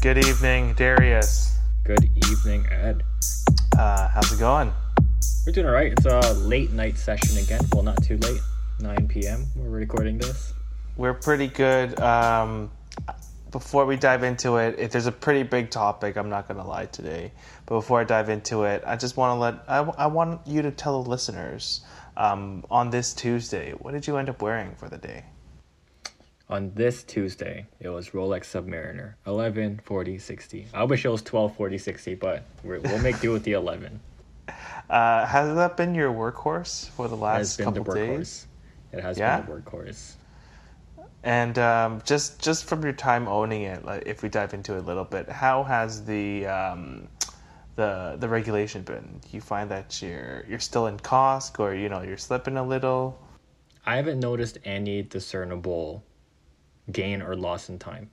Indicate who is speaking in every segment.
Speaker 1: Good evening, Darius.
Speaker 2: Good evening, Ed.
Speaker 1: Uh, how's it going?
Speaker 2: We're doing all right. It's a late night session again. Well, not too late. 9 p.m. We're recording this.
Speaker 1: We're pretty good. Um, before we dive into it, if there's a pretty big topic, I'm not going to lie today. But before I dive into it, I just want to let I, I want you to tell the listeners um, on this Tuesday, what did you end up wearing for the day?
Speaker 2: On this Tuesday, it was Rolex Submariner 11 40 60. I wish it was 12 40 60, but we will make do with the 11.
Speaker 1: Uh, has that been your workhorse for the last
Speaker 2: been the
Speaker 1: couple
Speaker 2: workhorse.
Speaker 1: days?
Speaker 2: It has
Speaker 1: Yeah?
Speaker 2: been the workhorse.
Speaker 1: And um, just just from your time owning it, like if we dive into it a little bit, how has the um, the the regulation been? Do you find that you're you're still in cost, or you know you're slipping a little?
Speaker 2: I haven't noticed any discernible gain or loss in time.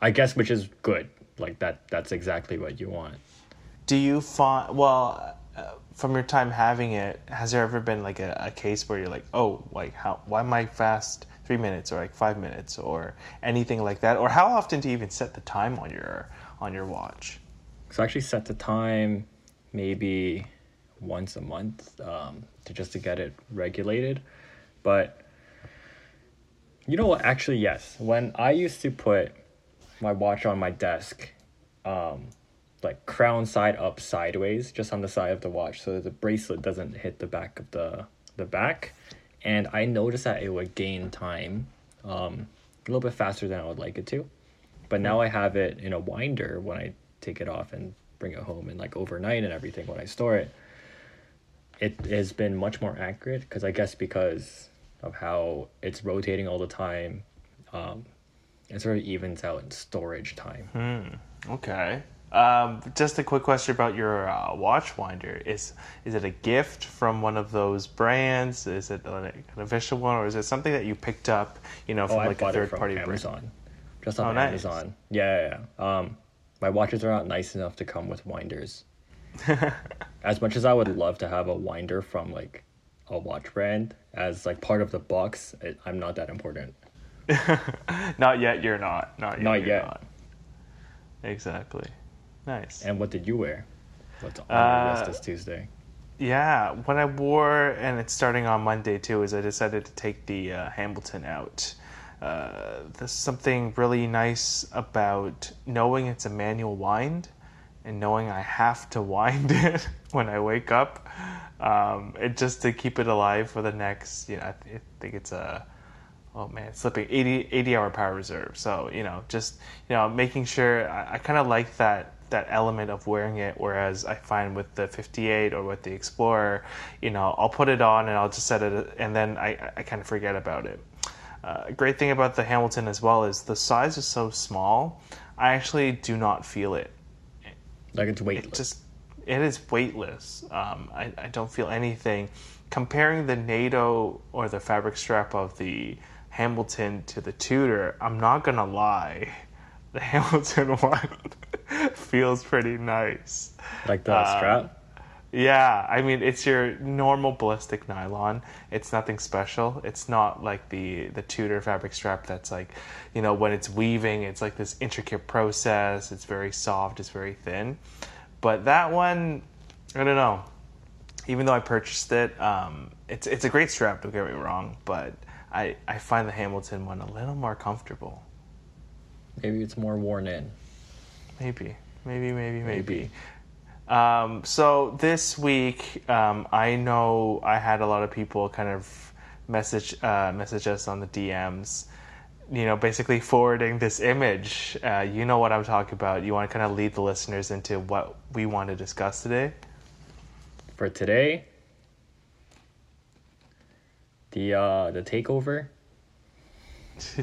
Speaker 2: I guess which is good. Like that that's exactly what you want.
Speaker 1: Do you find well uh, from your time having it? Has there ever been like a, a case where you're like, oh, like how why am I fast three minutes or like five minutes or anything like that? Or how often do you even set the time on your on your watch?
Speaker 2: So I actually set the time maybe once a month um, to just to get it regulated. But you know what? Actually, yes. When I used to put my watch on my desk, um, like crown side up sideways, just on the side of the watch, so that the bracelet doesn't hit the back of the the back, and I noticed that it would gain time um, a little bit faster than I would like it to. But now I have it in a winder when I take it off and bring it home and like overnight and everything when I store it. It has been much more accurate because I guess because of how it's rotating all the time, um, it sort of evens out in storage time.
Speaker 1: Okay. Um, just a quick question about your uh, watch winder. Is is it a gift from one of those brands? Is it an official one, or is it something that you picked up, you know,
Speaker 2: Oh,
Speaker 1: from
Speaker 2: I
Speaker 1: like a third
Speaker 2: from
Speaker 1: party brand?
Speaker 2: Amazon, just on
Speaker 1: Oh, nice.
Speaker 2: Amazon. Yeah, yeah, yeah. Um, my watches are not nice enough to come with winders. as much as I would love to have a winder from like a watch brand as like part of the box, it, I'm not that important.
Speaker 1: Not yet. You're not. Not yet.
Speaker 2: Not
Speaker 1: you're
Speaker 2: yet.
Speaker 1: Not. Exactly. Nice.
Speaker 2: And what did you wear? What's on your
Speaker 1: Uh,
Speaker 2: list this Tuesday?
Speaker 1: Yeah, what I wore, and it's starting on Monday too, is I decided to take the uh, Hamilton out. Uh, there's something really nice about knowing it's a manual wind and knowing I have to wind it when I wake up. Um, it just to keep it alive for the next, you know, I, th- I think it's a, oh man, slipping 80, 80 hour power reserve. So, you know, just, you know, making sure I, I kind of like that that element of wearing it whereas i find with the 58 or with the explorer you know i'll put it on and i'll just set it and then i, I kind of forget about it uh, a great thing about the hamilton as well is the size is so small i actually do not feel it
Speaker 2: Like it's
Speaker 1: it
Speaker 2: weightless.
Speaker 1: just it is weightless. Um, I, I don't feel anything. Comparing the NATO or the fabric strap of the Hamilton to the Tudor, I'm not gonna lie, the Hamilton one feels pretty nice.
Speaker 2: like the
Speaker 1: uh,
Speaker 2: strap.
Speaker 1: Yeah, I mean it's your normal ballistic nylon. It's nothing special. It's not like the the Tudor fabric strap that's like, you know, when it's weaving, it's like this intricate process. It's very soft. It's very thin. But that one, I don't know. Even though I purchased it, um, it's it's a great strap. Don't get me wrong, but I I find the Hamilton one a little more comfortable.
Speaker 2: Maybe it's more worn in.
Speaker 1: Maybe, maybe, maybe, maybe.
Speaker 2: Maybe.
Speaker 1: Um, so this week, um, I know I had a lot of people kind of message uh, message us on the DMs. You know, basically forwarding this image. Uh, you know what I'm talking about. You want to kind of lead the listeners into what we want to discuss today.
Speaker 2: For today, the uh the takeover.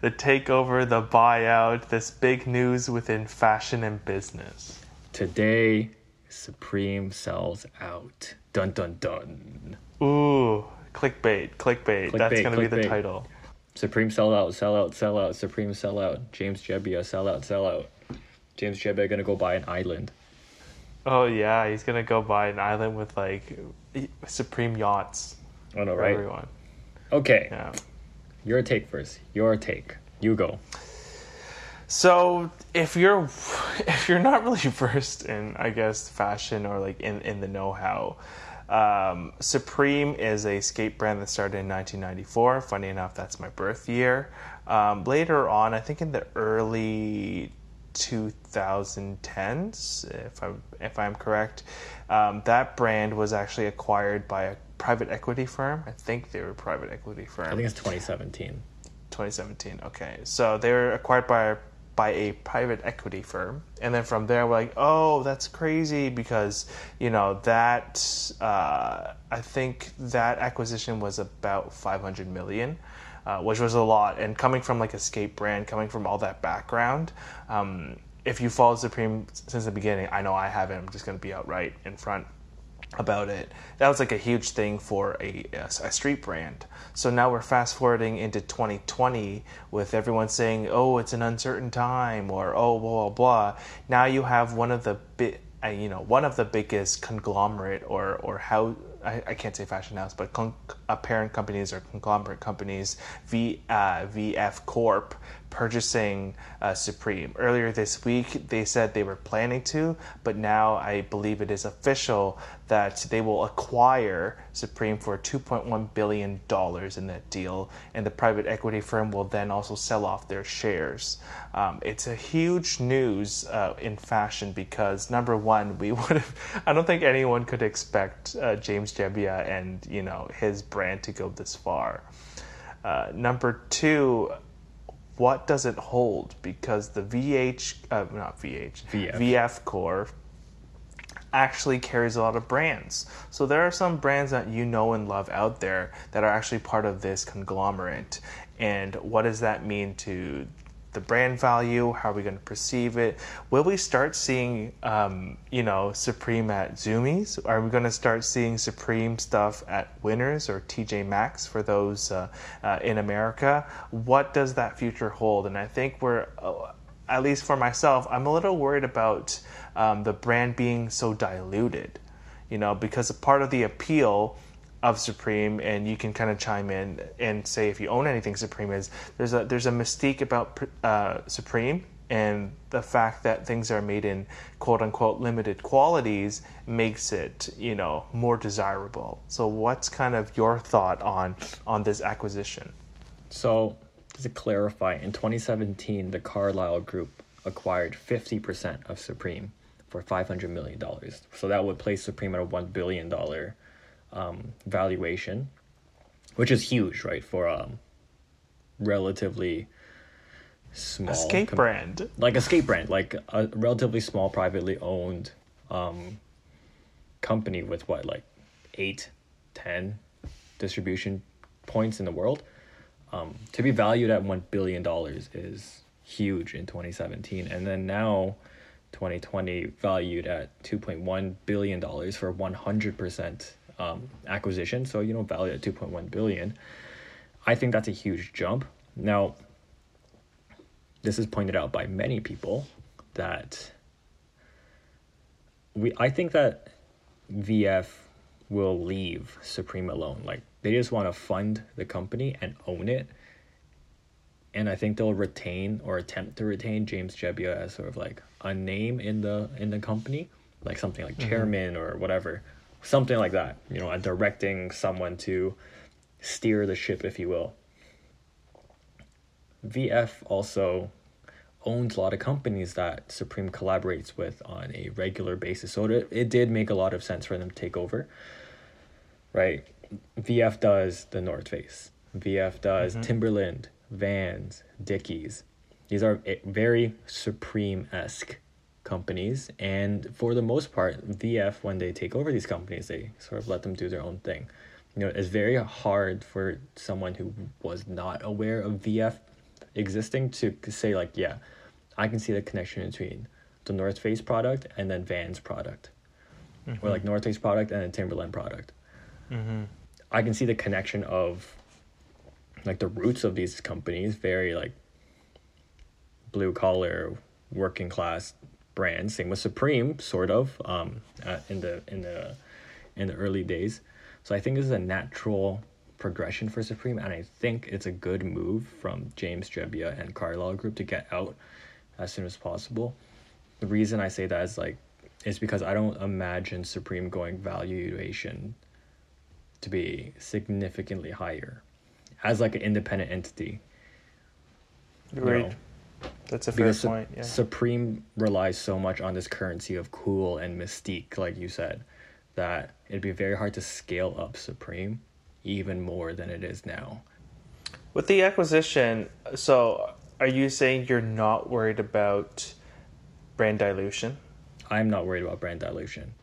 Speaker 1: the takeover, the buyout, this big news within fashion and business.
Speaker 2: Today, Supreme sells out. Dun dun dun.
Speaker 1: Ooh, clickbait, clickbait. That's going to be the title.
Speaker 2: Supreme sell out, sell out, sell out. Supreme sell out. James Jebbia sell out, sell out. James Jebbia gonna go buy an island.
Speaker 1: Oh yeah, he's gonna go buy an island with like supreme yachts
Speaker 2: Oh no,
Speaker 1: for
Speaker 2: right?
Speaker 1: everyone.
Speaker 2: Okay,
Speaker 1: Yeah.
Speaker 2: your take first. Your take. You go.
Speaker 1: So if you're if you're not really versed in I guess fashion or like in in the know-how, um, Supreme is a skate brand that started in 1994. Funny enough, that's my birth year. Um, later on, I think in the early 2010s, if I'm if I'm correct, um, that brand was actually acquired by a private equity firm. I think they were a private equity firm.
Speaker 2: I think it's 2017.
Speaker 1: 2017. Okay, so they were acquired by by a private equity firm, and then from there we're like, oh, that's crazy because you know that uh, I think that acquisition was about 500 million. Uh, which was a lot, and coming from like a skate brand, coming from all that background, um, if you follow Supreme since the beginning, I know I haven't. I'm just going to be outright in front about it. That was like a huge thing for a, a street brand. So now we're fast forwarding into 2020 with everyone saying, "Oh, it's an uncertain time," or "Oh, blah blah blah." Now you have one of the bit, uh, you know, one of the biggest conglomerate or or how I, I can't say fashion house, but con- parent companies or conglomerate companies, v, uh, VF Corp, purchasing uh, Supreme. Earlier this week, they said they were planning to, but now I believe it is official that they will acquire Supreme for $2.1 billion in that deal, and the private equity firm will then also sell off their shares. Um, it's a huge news uh, in fashion because number one, we would have, I don't think anyone could expect uh, James Jebbia and, you know, his brand to go this far. Uh, number two, what does it hold? Because the VH, uh, not VH,
Speaker 2: VF.
Speaker 1: VF Corp actually carries a lot of brands. So there are some brands that you know and love out there that are actually part of this conglomerate. And what does that mean to the brand value? How are we going to perceive it? Will we start seeing, um, you know, Supreme at Zumiez? Are we going to start seeing Supreme stuff at Winners or TJ Maxx for those uh, uh, in America? What does that future hold? And I think we're, uh, at least for myself, I'm a little worried about um, the brand being so diluted, you know, because a part of the appeal of Supreme, and you can kind of chime in and say if you own anything Supreme is there's a there's a mystique about uh, Supreme and the fact that things are made in quote unquote limited qualities makes it you know more desirable. So what's kind of your thought on on this acquisition?
Speaker 2: So to clarify, in 2017, the Carlyle Group acquired 50% of Supreme for $500 million. So that would place Supreme at a $1 billion um, valuation, which is huge, right? For a um, relatively small.
Speaker 1: A skate com- brand.
Speaker 2: Like a skate brand, like a relatively small, privately owned um, company with what, like eight, ten distribution points in the world. Um, to be valued at $1 billion is huge in 2017. And then now 2020 valued at 2.1 billion dollars for 100% um, acquisition. So you know valued at 2.1 billion. I think that's a huge jump. Now this is pointed out by many people that we i think that vf will leave supreme alone. Like they just want to fund the company and own it. And I think they'll retain or attempt to retain James Jebbia as sort of like a name in the in the company, like something like mm-hmm. chairman or whatever, something like that. You know, a directing someone to steer the ship, if you will. VF also owns a lot of companies that Supreme collaborates with on a regular basis, so it, it did make a lot of sense for them to take over. Right, VF does the North Face. VF does mm-hmm. Timberland, Vans, Dickies. These are very Supreme esque companies, and for the most part, VF when they take over these companies, they sort of let them do their own thing. You know, it's very hard for someone who was not aware of VF existing to say like, yeah, I can see the connection between the North Face product and then Vans product, mm-hmm. or like North Face product and then Timberland product. Mm-hmm. I can see the connection of like the roots of these companies very like blue collar working class brands same with supreme sort of um uh, in the in the in the early days so i think this is a natural progression for supreme and i think it's a good move from james jebbia and carlyle group to get out as soon as possible. The reason I say that is like is because I don't imagine Supreme going valuation to be significantly higher as like an independent entity.
Speaker 1: Agreed.
Speaker 2: know,
Speaker 1: That's a fair
Speaker 2: because
Speaker 1: point. Yeah.
Speaker 2: Supreme relies so much on this currency of cool and mystique, like you said, that it'd be very hard to scale up Supreme even more than it is now.
Speaker 1: With the acquisition, so are you saying you're not worried about brand dilution?
Speaker 2: I'm not worried about brand dilution.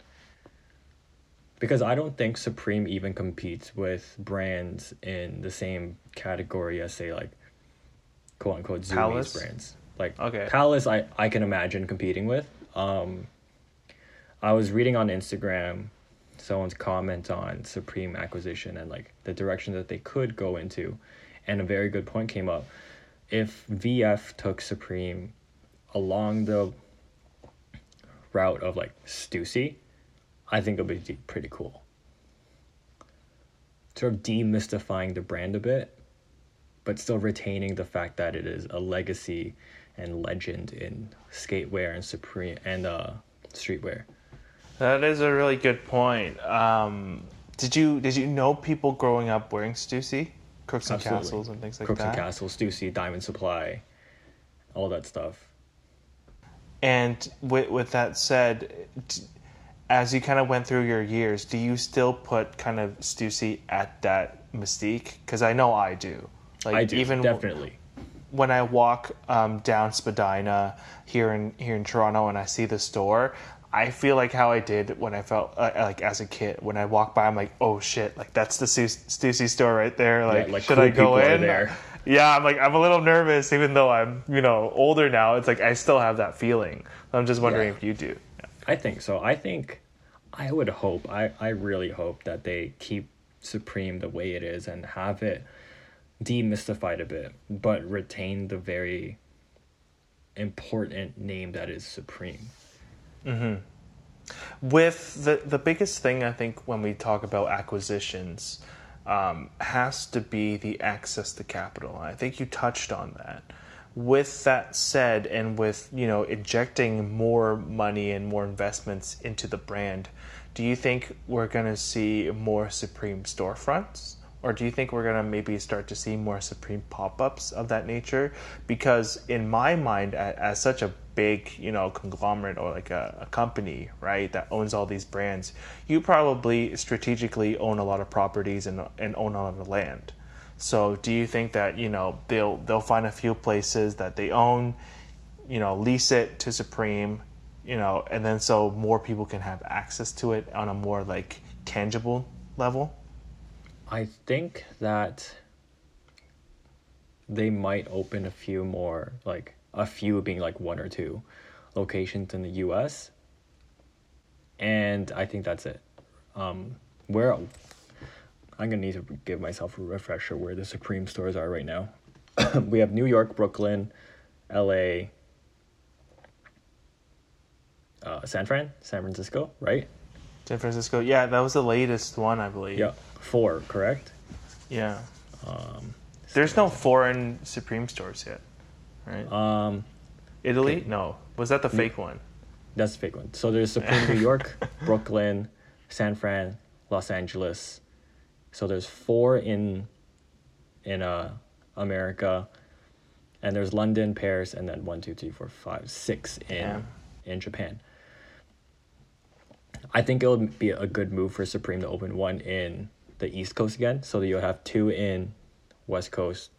Speaker 2: Because I don't think Supreme even competes with brands in the same category as say like quote unquote Zumiez
Speaker 1: Palace?
Speaker 2: brands. Like
Speaker 1: Okay.
Speaker 2: Palace I, I can imagine competing with. Um I was reading on Instagram someone's comment on Supreme acquisition and like the direction that they could go into and a very good point came up. If VF took Supreme along the route of like Stussy, I think it'll be pretty cool. Sort of demystifying the brand a bit, but still retaining the fact that it is a legacy and legend in skatewear and supreme and uh streetwear.
Speaker 1: That is a really good point. Um, did you did you know people growing up wearing Stussy, Crooks and
Speaker 2: Absolutely.
Speaker 1: Castles, and things like
Speaker 2: Crooks
Speaker 1: that?
Speaker 2: Crooks and Castles, Stussy, Diamond Supply, all that stuff.
Speaker 1: And with with that said, as you kind of went through your years, do you still put kind of Stussy at that mystique? Because I know I do. Like
Speaker 2: I do
Speaker 1: even
Speaker 2: definitely.
Speaker 1: when I walk um, down Spadina here in here in Toronto and I see the store, I feel like how I did when I felt uh, like as a kid. When I walk by, I'm like, oh shit, like that's the Stu- Stussy store right there. Like,
Speaker 2: like,
Speaker 1: should
Speaker 2: cool
Speaker 1: I go in?
Speaker 2: there.
Speaker 1: Yeah, I'm like I'm a little nervous, even though I'm you know older now. It's like I still have that feeling. I'm just wondering
Speaker 2: Yeah.
Speaker 1: if you do.
Speaker 2: I think so. I think I would hope I, I really hope that they keep Supreme the way it is and have it demystified a bit, but retain the very important name that is Supreme.
Speaker 1: With the the biggest thing I think when we talk about acquisitions um, has to be the access to capital. I think you touched on that. With that said, and with you know injecting more money and more investments into the brand, do you think we're going to see more Supreme storefronts? Or do you think we're gonna maybe start to see more Supreme pop-ups of that nature? Because in my mind, as such a big, you know, conglomerate or like a, a company, right, that owns all these brands, you probably strategically own a lot of properties and and own a lot of land. So do you think that you know they'll they'll find a few places that they own, you know, lease it to Supreme, you know, and then so more people can have access to it on a more like tangible level?
Speaker 2: I think that they might open a few more, like a few being like one or two locations in the US. And I think that's it. Um, where I'm gonna need to give myself a refresher where the Supreme stores are right now. we have New York, Brooklyn, LA, uh, San Fran, San Francisco, right?
Speaker 1: San Francisco. Yeah, that was the latest one, I believe.
Speaker 2: Yeah, four, correct?
Speaker 1: Yeah.
Speaker 2: Um,
Speaker 1: There's no foreign Supreme stores yet, right?
Speaker 2: um,
Speaker 1: Italy?
Speaker 2: okay.
Speaker 1: No. Was that the fake one?
Speaker 2: That's the fake one. So there's Supreme New York, Brooklyn, San Fran, Los Angeles. So there's four in in uh America, and there's London, Paris, and then one, two, three, four, five, six in
Speaker 1: Yeah.
Speaker 2: in Japan. I think it would be a good move for Supreme to open one in the East Coast again, so that you'll have two in West Coast,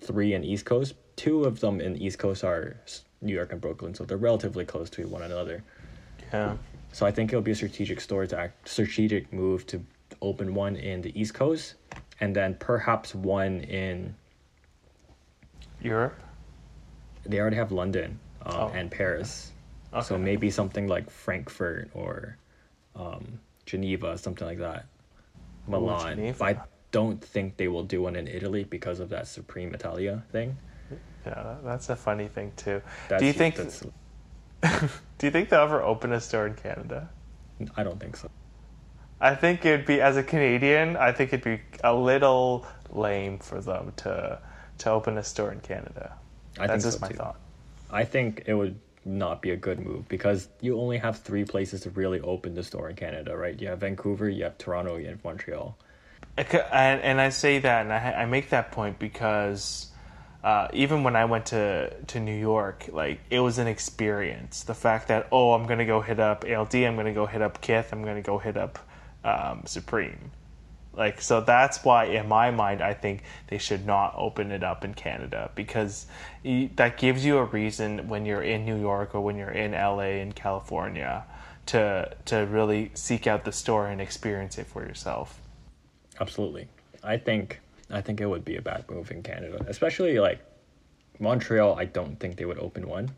Speaker 2: three in East Coast. Two of them in East Coast are New York and Brooklyn, so they're relatively close to one another.
Speaker 1: Yeah.
Speaker 2: So I think it'll be a strategic store to act, strategic move to open one in the East Coast, and then perhaps one in.
Speaker 1: Europe?
Speaker 2: They already have London um,
Speaker 1: Oh,
Speaker 2: and Paris, so maybe something like Frankfurt or um, Geneva, something like that. Milan. I don't think they will do one in Italy because of that Supreme Italia thing.
Speaker 1: Yeah, that's a funny thing too.
Speaker 2: That's,
Speaker 1: do you think do you think they'll ever open a store in Canada?
Speaker 2: I don't think so.
Speaker 1: I think it'd be as a Canadian, I think it'd be a little lame for them to to open a store in Canada.
Speaker 2: I
Speaker 1: That's
Speaker 2: think
Speaker 1: just
Speaker 2: so
Speaker 1: my
Speaker 2: too.
Speaker 1: thought.
Speaker 2: I think it would not be a good move because you only have three places to really open the store in Canada, right? You have Vancouver, you have Toronto, you have Montreal.
Speaker 1: And, and I say that, and I, I make that point because uh, even when I went to, to New York, like it was an experience. The fact that oh, I'm gonna go hit up ALD, I'm gonna go hit up Kith, I'm gonna go hit up um, Supreme. Like so, that's why in my mind, I think they should not open it up in Canada because that gives you a reason when you're in New York or when you're in LA in California to to really seek out the store and experience it for yourself.
Speaker 2: Absolutely, I think I think it would be a bad move in Canada, especially like Montreal. I don't think they would open one.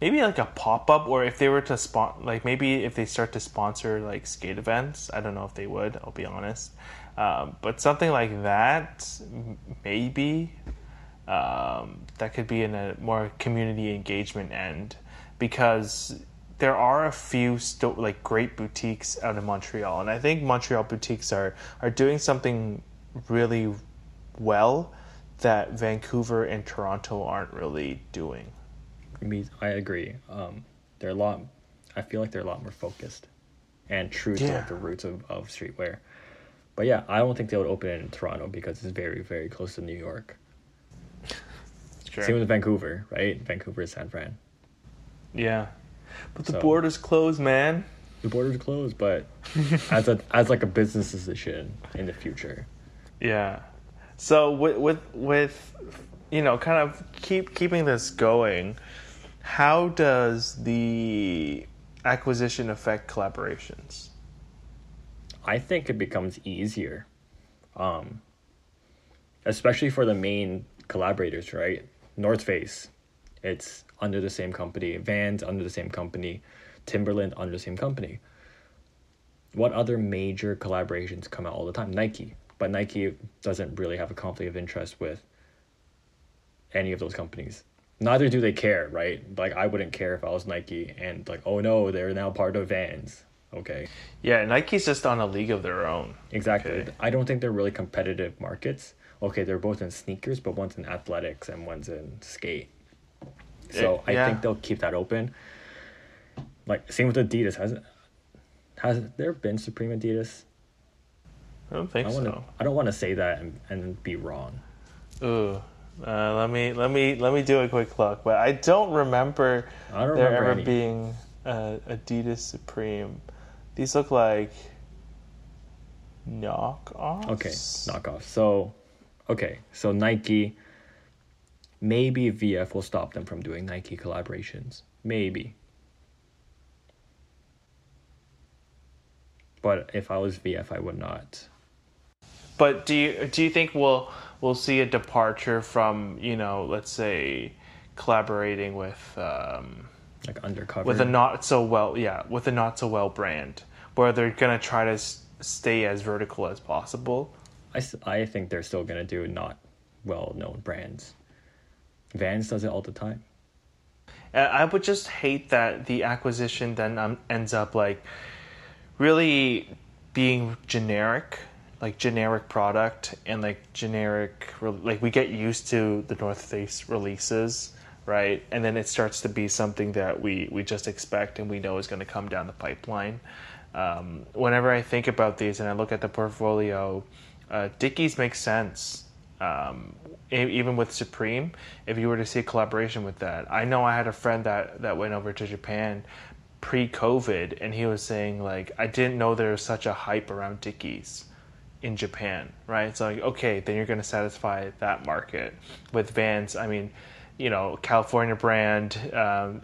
Speaker 1: Maybe like a pop up, or if they were to spon like maybe if they start to sponsor like skate events. I don't know if they would. I'll be honest, um, but something like that, maybe um, that could be in a more community engagement end, because there are a few sto- like great boutiques out in Montreal, and I think Montreal boutiques are are doing something really well that Vancouver and Toronto aren't really doing.
Speaker 2: I agree. Um, they're a lot. I feel like they're a lot more focused and true yeah. to like the roots of, of streetwear. But yeah, I don't think they would open it in Toronto because it's very, very close to New York. Sure. Same with Vancouver, right? Vancouver is San Fran.
Speaker 1: Yeah, but the so, border's closed, man.
Speaker 2: The border's closed, but as a as like a business decision in the future.
Speaker 1: Yeah. So with with with you know, kind of keep keeping this going. How does the acquisition affect collaborations?
Speaker 2: I think it becomes easier, um, especially for the main collaborators, right? North Face, it's under the same company. Vans under the same company. Timberland under the same company. What other major collaborations come out all the time? Nike, but Nike doesn't really have a conflict of interest with any of those companies. Neither do they care, right? Like I wouldn't care if I was Nike and like, oh no, they're now part of Vans. Okay.
Speaker 1: Yeah, Nike's just on a league of their own.
Speaker 2: Exactly. Okay. I don't think they're really competitive markets okay, they're both in sneakers, but one's in athletics and one's in skate. So it, yeah. I think they'll keep that open. Like same with Adidas. Has has there been Supreme Adidas?
Speaker 1: I don't think
Speaker 2: I
Speaker 1: wanna,
Speaker 2: so. I don't want to say that and, and be wrong.
Speaker 1: Ooh. Uh, let me let me let me do a quick look, but I don't remember I don't there remember ever any. being uh, Adidas Supreme. These look like knockoffs.
Speaker 2: Okay, knockoffs. So okay, so Nike, maybe VF will stop them from doing Nike collaborations. Maybe. But if I was VF, I would not.
Speaker 1: But do you do you think we'll we'll see a departure from you know let's say collaborating with um,
Speaker 2: like undercover
Speaker 1: with a not so well yeah with a not so well brand where they're gonna try to s- stay as vertical as possible
Speaker 2: I, I think they're still gonna do not well known brands. Vans does it all the time.
Speaker 1: I would just hate that the acquisition then um, ends up like really being generic, like generic product and like generic like we get used to the North Face releases, right? And then it starts to be something that we we just expect and we know is going to come down the pipeline. Um, whenever I think about these and I look at the portfolio uh, Dickies makes sense. Um, even with Supreme, if you were to see a collaboration with that, I know I had a friend that that went over to Japan pre-COVID, and he was saying like, I didn't know there was such a hype around Dickies in Japan, right? So like, okay, then you're going to satisfy that market with Vans. I mean, you know, California brand. Um,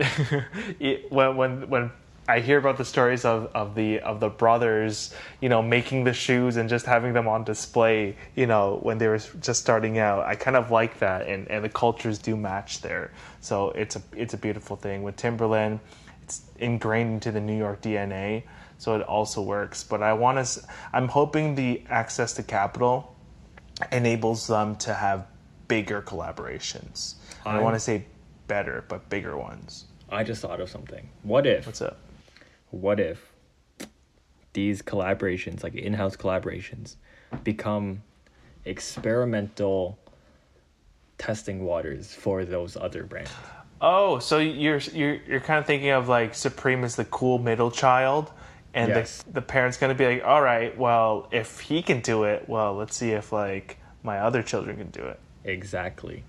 Speaker 1: when when when I hear about the stories of, of the of the brothers, you know, making the shoes and just having them on display, you know, when they were just starting out. I kind of like that, and, and the cultures do match there. So it's a it's a beautiful thing with Timberland. It's ingrained into the New York DNA, so it also works. But I want to. I'm hoping the access to capital enables them to have bigger collaborations. I, I want to say better, but bigger ones.
Speaker 2: I just thought of something. What if?
Speaker 1: What's up?
Speaker 2: what if these collaborations, like in house collaborations, become experimental testing waters for those other brands?
Speaker 1: Oh, so you're you're you're kind of thinking of like Supreme as the cool middle child, and
Speaker 2: Yes.
Speaker 1: the the parents gonna be like, all right, well, if he can do it, well, let's see if like my other children can do it.
Speaker 2: Exactly.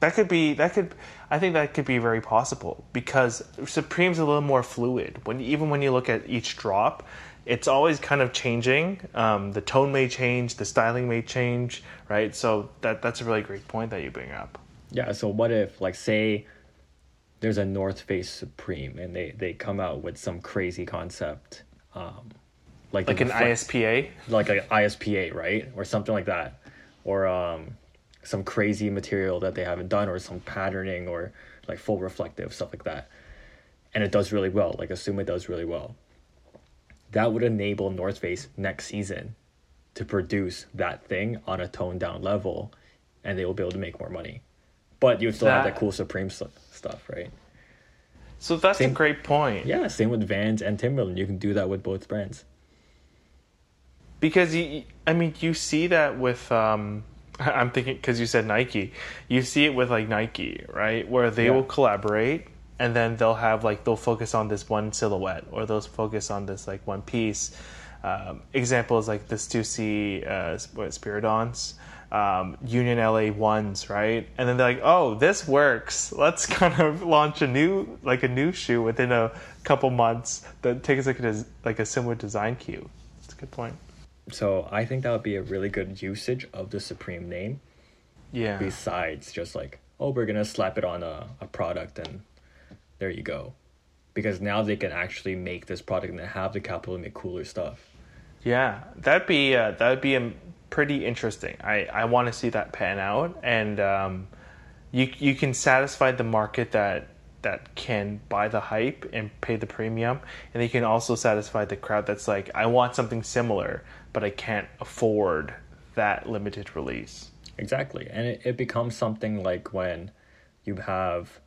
Speaker 1: That could be that could I think that could be very possible because Supreme's a little more fluid. When even when you look at each drop, it's always kind of changing. Um, the tone may change, the styling may change, right? So that that's a really great point that you bring up.
Speaker 2: Yeah, so what if like say there's a North Face Supreme and they they come out with some crazy concept um like
Speaker 1: Like an
Speaker 2: reflect-
Speaker 1: ISPA.
Speaker 2: like an ISPA, right? Or something like that. Or um some crazy material that they haven't done or some patterning or like full reflective stuff like that. And it does really well. Like assume it does really well. That would enable North Face next season to produce that thing on a toned down level and they will be able to make more money. But you still have
Speaker 1: That-
Speaker 2: that cool Supreme stu- stuff, right?
Speaker 1: So that's
Speaker 2: Same-
Speaker 1: a great point.
Speaker 2: Yeah, same with Vans and Timberland. You can do that with both brands.
Speaker 1: Because you i mean you see that with um i'm thinking because you said nike you see it with like nike right where they
Speaker 2: Yeah.
Speaker 1: will collaborate and then they'll have like they'll focus on this one silhouette or they'll focus on this like one piece um, examples like the Stussy uh, what, Spiridons, um, Union LA ones, right? And then they're like, "Oh, this works. Let's kind of launch a new like a new shoe within a couple months that takes like a like a similar design cue." That's a good point.
Speaker 2: So I think that would be a really good usage of the Supreme name.
Speaker 1: Yeah.
Speaker 2: besides just like oh we're gonna slap it on a, a product and there you go because now they can actually make this product and have the capital to make cooler stuff
Speaker 1: Yeah, that'd be uh, that'd be um, pretty interesting. I, I want to see that pan out, and um, you you can satisfy the market that that can buy the hype and pay the premium, and you can also satisfy the crowd that's like, I want something similar, but I can't afford that limited release.
Speaker 2: exactly and it, it becomes something like when you have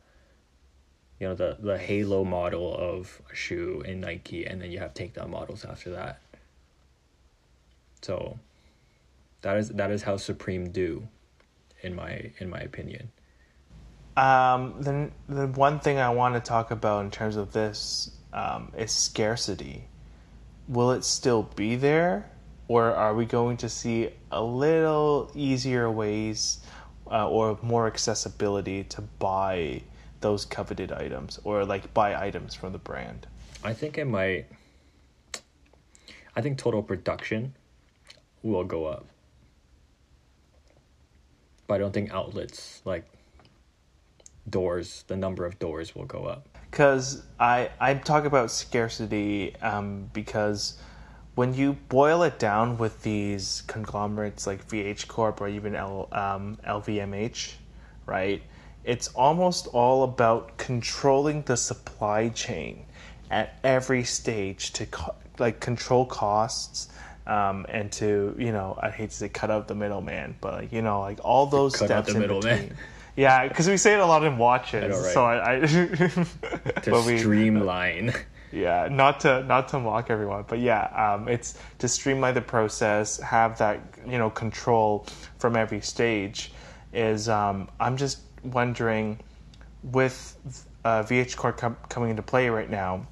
Speaker 2: you know the the halo model of a shoe in nike and then you have takedown models after that so that is that is how supreme do in my in my opinion
Speaker 1: Um, then the one thing I want to talk about in terms of this um, is scarcity. Will it still be there, or are we going to see a little easier ways uh, or more accessibility to buy those coveted items or like buy items from the brand?
Speaker 2: I think it might. I think total production will go up. But I don't think outlets, like doors, the number of doors will go up.
Speaker 1: because I I talk about scarcity um, because when you boil it down with these conglomerates like VH Corp or even L, um, LVMH, right? It's almost all about controlling the supply chain at every stage to co- like control costs um, and to you know I hate to say cut out the middleman, but like you know like all those
Speaker 2: Cut out
Speaker 1: steps
Speaker 2: the
Speaker 1: in between. Yeah, because we say it a lot in watches,
Speaker 2: I know, right?
Speaker 1: so I, I
Speaker 2: To streamline.
Speaker 1: Yeah not to not to mock everyone but yeah um, it's to streamline the process have that you know control from every stage is um, i'm just wondering with uh, vh Corp com- coming into play right now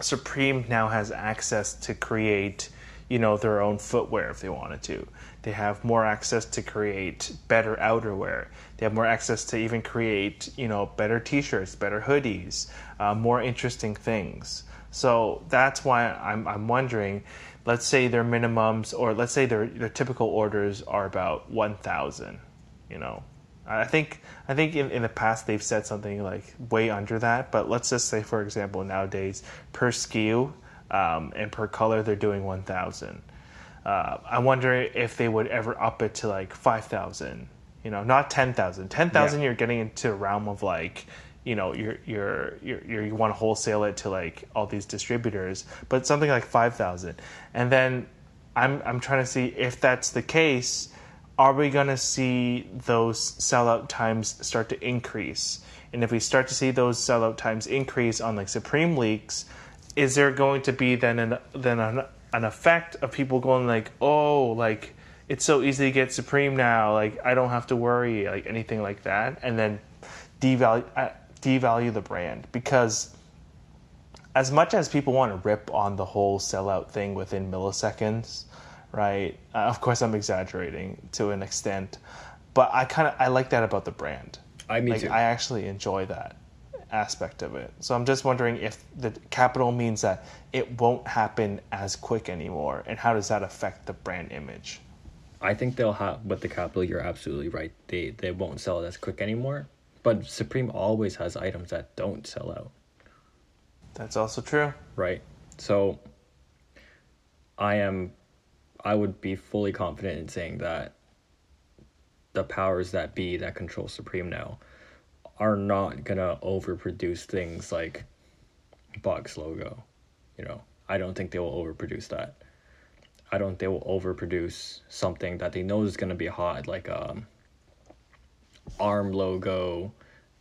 Speaker 1: Supreme now has access to create, you know, their own footwear if they wanted to. They have more access to create better outerwear. They have more access to even create, you know, better T-shirts, better hoodies, uh, more interesting things. So that's why I'm I'm wondering. Let's say their minimums, or let's say their their typical orders are about one thousand. You know, I think I think in, in the past they've said something like way under that, but let's just say for example nowadays per SKU um, and per color they're doing one thousand. Uh, I wonder if they would ever up it to like five thousand. You know, not ten thousand. Ten thousand,
Speaker 2: Yeah.
Speaker 1: you're getting into a realm of like, you know, you're you're you're, you're you want to wholesale it to like all these distributors, but something like five thousand, and then I'm I'm trying to see if that's the case are we going to see those sellout times start to increase? And if we start to see those sellout times increase on like Supreme leaks, is there going to be then an then an, an effect of people going like, oh, like it's so easy to get Supreme now. Like I don't have to worry like anything like that, and then devalue uh, devalue the brand because as much as people want to rip on the whole sellout thing within milliseconds, right? Uh, of course, I'm exaggerating to an extent, but I kind of I like that about the brand.
Speaker 2: I me
Speaker 1: like. I actually enjoy that aspect of it. So I'm just wondering if the capital means that it won't happen as quick anymore, and how does that affect the brand image?
Speaker 2: I think they'll have with the capital. You're absolutely right. They they won't sell it as quick anymore. But Supreme always has items that don't sell out,
Speaker 1: That's also true.
Speaker 2: right? So I am, I would be fully confident in saying that the powers that be that control Supreme now are not gonna overproduce things like Box logo. You know, I don't think they will overproduce that. I don't think they will overproduce something that they know is gonna be hot, like um arm logo,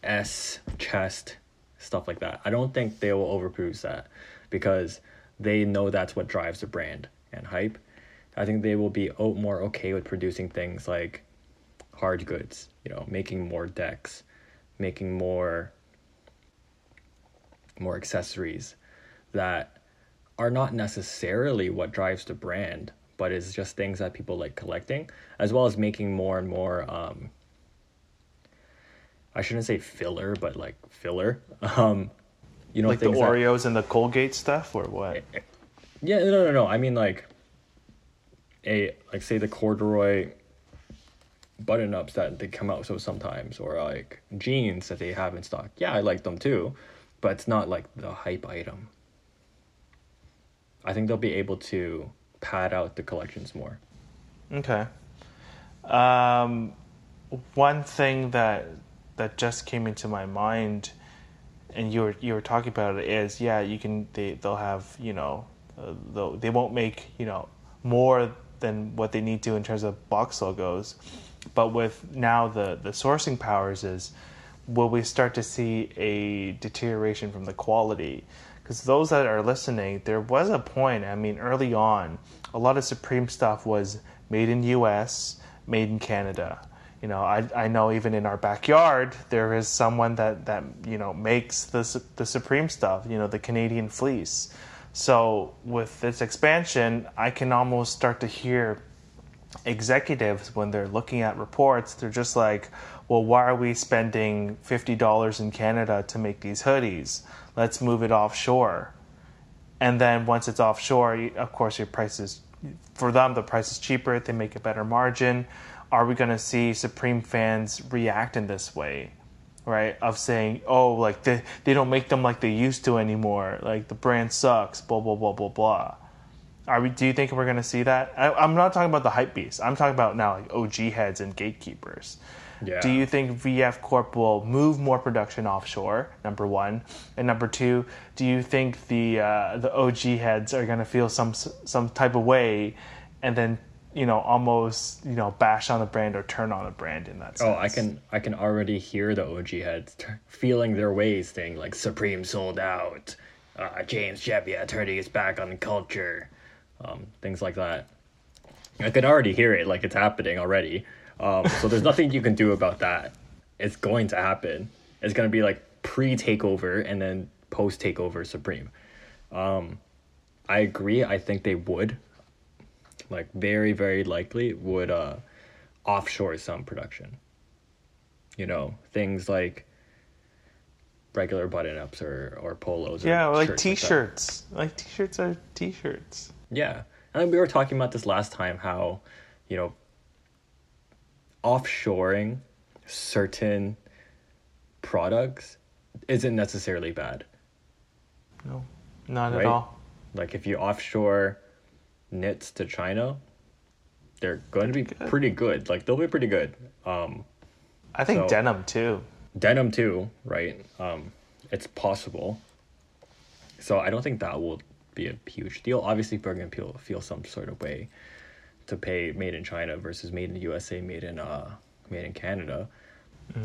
Speaker 2: S chest, stuff like that. I don't think they will overproduce that because they know that's what drives the brand and hype. I think they will be more okay with producing things like hard goods, you know, making more decks, making more more accessories that are not necessarily what drives the brand, but is just things that people like collecting, as well as making more and more um I shouldn't say filler, but like filler. Um you know
Speaker 1: Like the
Speaker 2: things that-
Speaker 1: Oreos and the Colgate stuff, or what?
Speaker 2: yeah, no, no, no. I mean like a like say the corduroy button ups that they come out so sometimes, or like jeans that they have in stock. Yeah, I like them too, but it's not like the hype item. I think they'll be able to pad out the collections more.
Speaker 1: Okay. Um, one thing that that just came into my mind, and you were you were talking about it is yeah you can they they'll have you know uh, they won't make you know more than what they need to in terms of box logos, but with now the the sourcing powers is will we start to see a deterioration from the quality? Because those that are listening, there was a point. I mean, early on, a lot of Supreme stuff was made in U.S., made in Canada. You know, I I know even in our backyard there is someone that that you know makes the the Supreme stuff. You know, the Canadian fleece. So with this expansion, I can almost start to hear executives when they're looking at reports they're just like well why are we spending $50 in canada to make these hoodies let's move it offshore and then once it's offshore of course your price is for them the price is cheaper they make a better margin are we going to see supreme fans react in this way right of saying oh like they, they don't make them like they used to anymore like the brand sucks blah blah blah blah blah are we? Do you think we're going to see that? I, I'm not talking about the hype beast. I'm talking about now like OG heads and gatekeepers.
Speaker 2: Yeah.
Speaker 1: Do you think VF Corp will move more production offshore? Number one, and number two, do you think the uh, the OG heads are going to feel some some type of way, and then you know almost you know bash on the brand or turn on the brand in that sense?
Speaker 2: Oh, I can I can already hear the OG heads t- feeling their ways, saying like Supreme sold out, uh, James Jebbia turning his back on culture, um, things like that. I can already hear it, like it's happening already. Um, so there's nothing you can do about that. It's going to happen. It's gonna be like pre takeover and then post takeover Supreme. Um, I agree. I think they would, like very very likely would uh, offshore some production you know things like regular button ups or or polos or
Speaker 1: yeah, or like t-shirts. Like t-shirts are t-shirts.
Speaker 2: yeah and we were talking about this last time how you know offshoring certain products isn't necessarily bad
Speaker 1: No, not at
Speaker 2: Right?
Speaker 1: all.
Speaker 2: like if you offshore knits to china they're going to be
Speaker 1: Good.
Speaker 2: pretty good like they'll be pretty good um
Speaker 1: I think
Speaker 2: So-
Speaker 1: denim too.
Speaker 2: denim too, right? Um, it's possible. So I don't think that will be a huge deal. Obviously, we're gonna feel feel some sort of way to pay made in China versus made in the USA, made in uh, made in Canada.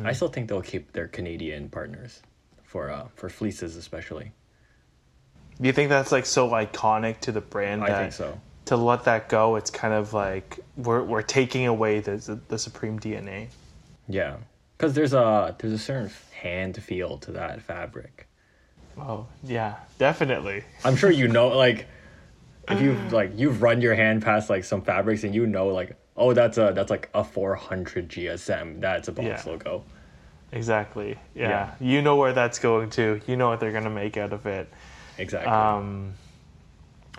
Speaker 2: I still think they'll keep their Canadian partners for uh, for fleeces especially.
Speaker 1: Do you think that's like so iconic to the brand
Speaker 2: I think so.
Speaker 1: to let that go, it's kind of like we're we're taking away the the, the supreme DNA.
Speaker 2: Yeah, because there's a there's a certain hand feel to that fabric.
Speaker 1: Oh yeah, definitely.
Speaker 2: I'm sure you know like if you've like you've run your hand past like some fabrics and you know like oh that's a that's like a 400 GSM that's a box
Speaker 1: Yeah.
Speaker 2: logo.
Speaker 1: Exactly. Yeah.
Speaker 2: Yeah.
Speaker 1: You know where that's going to. You know what they're gonna make out of it.
Speaker 2: Exactly.
Speaker 1: Um,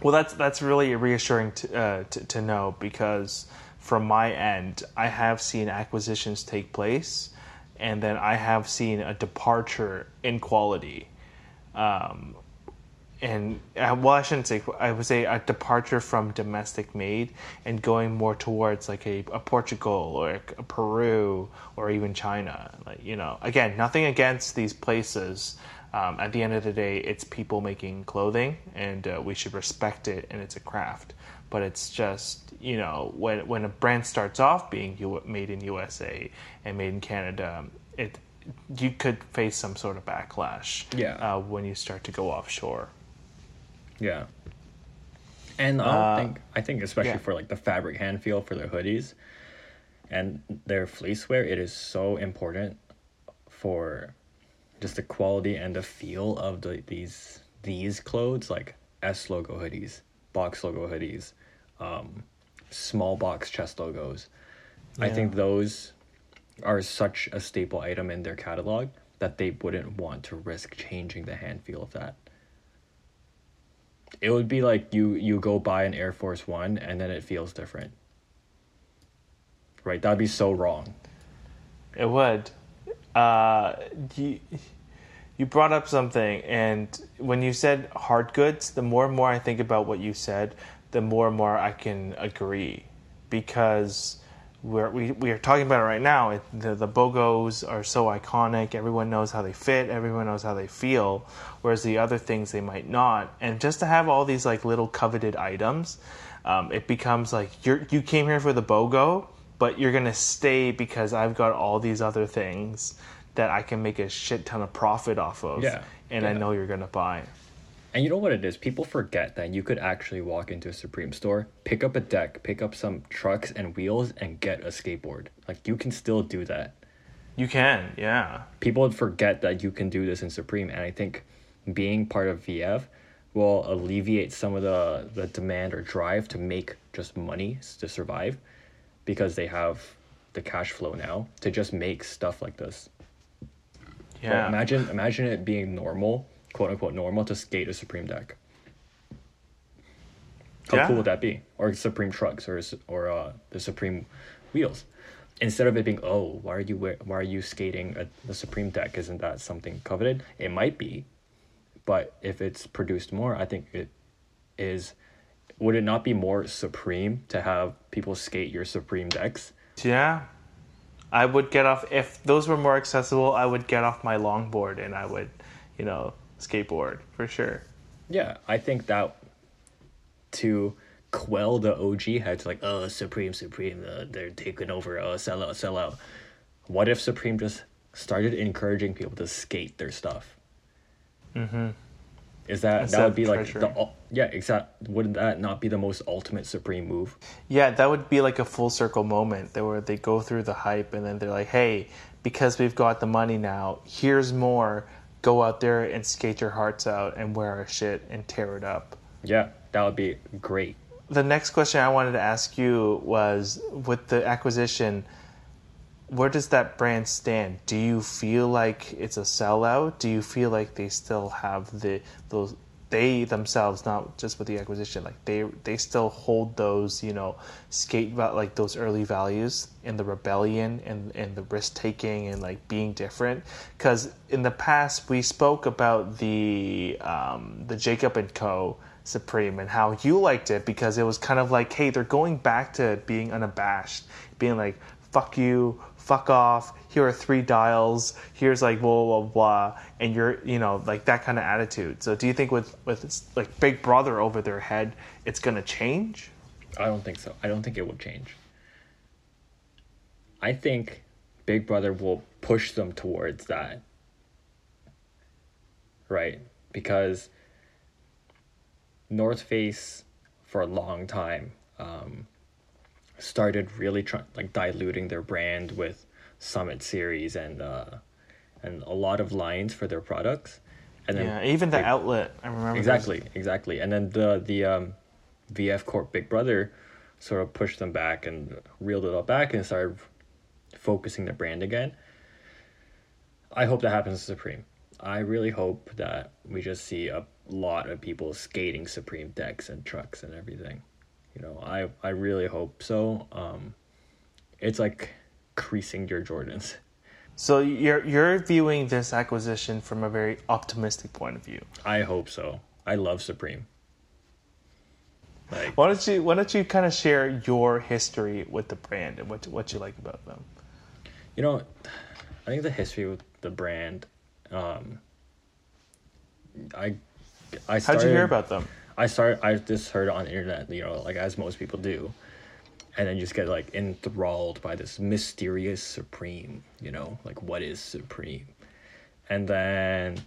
Speaker 1: well, that's that's really reassuring to, uh, to to know because from my end, I have seen acquisitions take place, and then I have seen a departure in quality. Um, and uh, well, I shouldn't say. I would say a departure from domestic made and going more towards like a, a Portugal or a, a Peru or even China. Like you know, again, nothing against these places. Um, at the end of the day, it's people making clothing, and uh, we should respect it. And it's a craft. But it's just you know when when a brand starts off being U- made in USA and made in Canada, it you could face some sort of backlash.
Speaker 2: Yeah.
Speaker 1: Uh, when you start to go offshore.
Speaker 2: Yeah. And I
Speaker 1: Uh,
Speaker 2: think I think especially
Speaker 1: yeah.
Speaker 2: for like the fabric hand feel for their hoodies and their fleece wear, it is so important for just the quality and the feel of the these these clothes like S logo hoodies, box logo hoodies, um, small box chest logos. I think those are such a staple item in their catalog that they wouldn't want to risk changing the hand feel of that it would be like you you go buy an Air Force One and then it feels different. Right, that'd be so wrong.
Speaker 1: It would. Uh, you, you brought up something, and when you said hard goods, the more and more I think about what you said, the more and more I can agree, because we're, we we are talking about it right now. It, the the bogos are so iconic. Everyone knows how they fit. Everyone knows how they feel. Whereas the other things they might not. And just to have all these like little coveted items, um, it becomes like you're you came here for the bogo, but you're gonna stay because I've got all these other things that I can make a shit ton of profit off of.
Speaker 2: Yeah,
Speaker 1: And I know you're gonna buy.
Speaker 2: And you know what it is? People forget that you could actually walk into a Supreme store, pick up a deck, pick up some trucks and wheels, and get a skateboard. Like you can still do that.
Speaker 1: You can, yeah.
Speaker 2: People forget that you can do this in Supreme, and I think being part of VF will alleviate some of the the demand or drive to make just money to survive, because they have the cash flow now to just make stuff like this. But
Speaker 1: Yeah.
Speaker 2: imagine imagine it being normal, quote unquote normal, to skate a Supreme deck. How
Speaker 1: Yeah.
Speaker 2: cool would that be? Or Supreme trucks, or or uh, the Supreme wheels. Instead of it being, oh, why are you wear- why are you skating a, the Supreme deck? Isn't that something coveted? It might be, but if it's produced more, I think it is. Would it not be more supreme to have people skate your Supreme decks?
Speaker 1: Yeah. I would get off if those were more accessible, I would get off my longboard and I would, you know, skateboard for sure.
Speaker 2: Yeah, I think that to quell the OG heads, like, oh, Supreme, Supreme, uh, they're taking over, oh, sell out, sell out. What if Supreme just started encouraging people to skate their stuff? Mm-hmm. Is that
Speaker 1: Instead
Speaker 2: that would be like the yeah exact? Wouldn't that not be the most ultimate Supreme move?
Speaker 1: Yeah, that would be like a full circle moment there where they go through the hype and then they're like, "Hey, because we've got the money now, here's more. Go out there and skate your hearts out and wear our shit and tear it up."
Speaker 2: Yeah, that would be great.
Speaker 1: The next question I wanted to ask you was with the acquisition, where does that brand stand? Do you feel like it's a sellout? Do you feel like they still have the those they themselves, not just with the acquisition, like they they still hold those you know skate like those early values in the rebellion and and the risk taking and like being different? Because in the past we spoke about the um, the Jacob and Co. Supreme and how you liked it because it was kind of like, hey, they're going back to being unabashed, being like, fuck you, fuck off, here are three dials, here's like blah blah blah, and you're you know, like that kind of attitude. So do you think with with like Big Brother over their head, it's gonna change?
Speaker 2: I don't think so. I don't think it will change. I think Big Brother will push them towards that. Right? Because North Face for a long time um, started really trying like diluting their brand with Summit series and uh, and a lot of lines for their products. And then
Speaker 1: yeah, even the outlet. I remember. those.
Speaker 2: exactly exactly and then the the um, vf corp big brother sort of pushed them back and reeled it all back and started focusing the brand again i hope that happens to supreme i really hope that we just see a lot of people skating supreme decks and trucks and everything you know i i really hope so um it's like creasing your jordans
Speaker 1: So you're you're viewing this acquisition from a very optimistic point of view.
Speaker 2: i hope so i love supreme like
Speaker 1: Why don't you Why don't you kind of share your history with the brand and what what you like about them?
Speaker 2: You know, I think the history with the brand, um, I, I
Speaker 1: How'd you hear about them?
Speaker 2: I started. I just heard on the internet. You know, like as most people do, and then just get like enthralled by this mysterious Supreme. You know, like what is Supreme, and then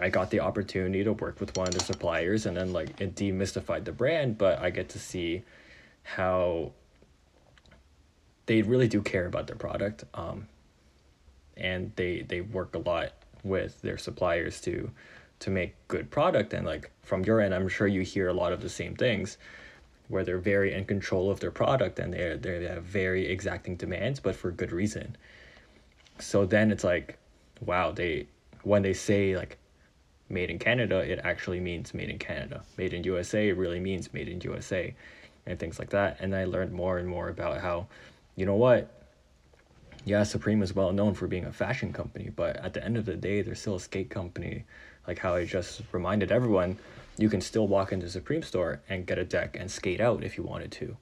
Speaker 2: I got the opportunity to work with one of the suppliers, and then like it demystified the brand. But I get to see how they really do care about their product, um, and they they work a lot with their suppliers to to make good product. And like from your end, I'm sure you hear a lot of the same things, where they're very in control of their product and they they have very exacting demands, but for good reason. So then it's like, wow, they when they say like made in Canada, it actually means made in Canada. Made in USA, really means made in USA and things like that. And I learned more and more about how, you know what? Yeah, Supreme is well known for being a fashion company, but at the end of the day, they're still a skate company. Like how I just reminded everyone, you can still walk into Supreme store and get a deck and skate out if you wanted to.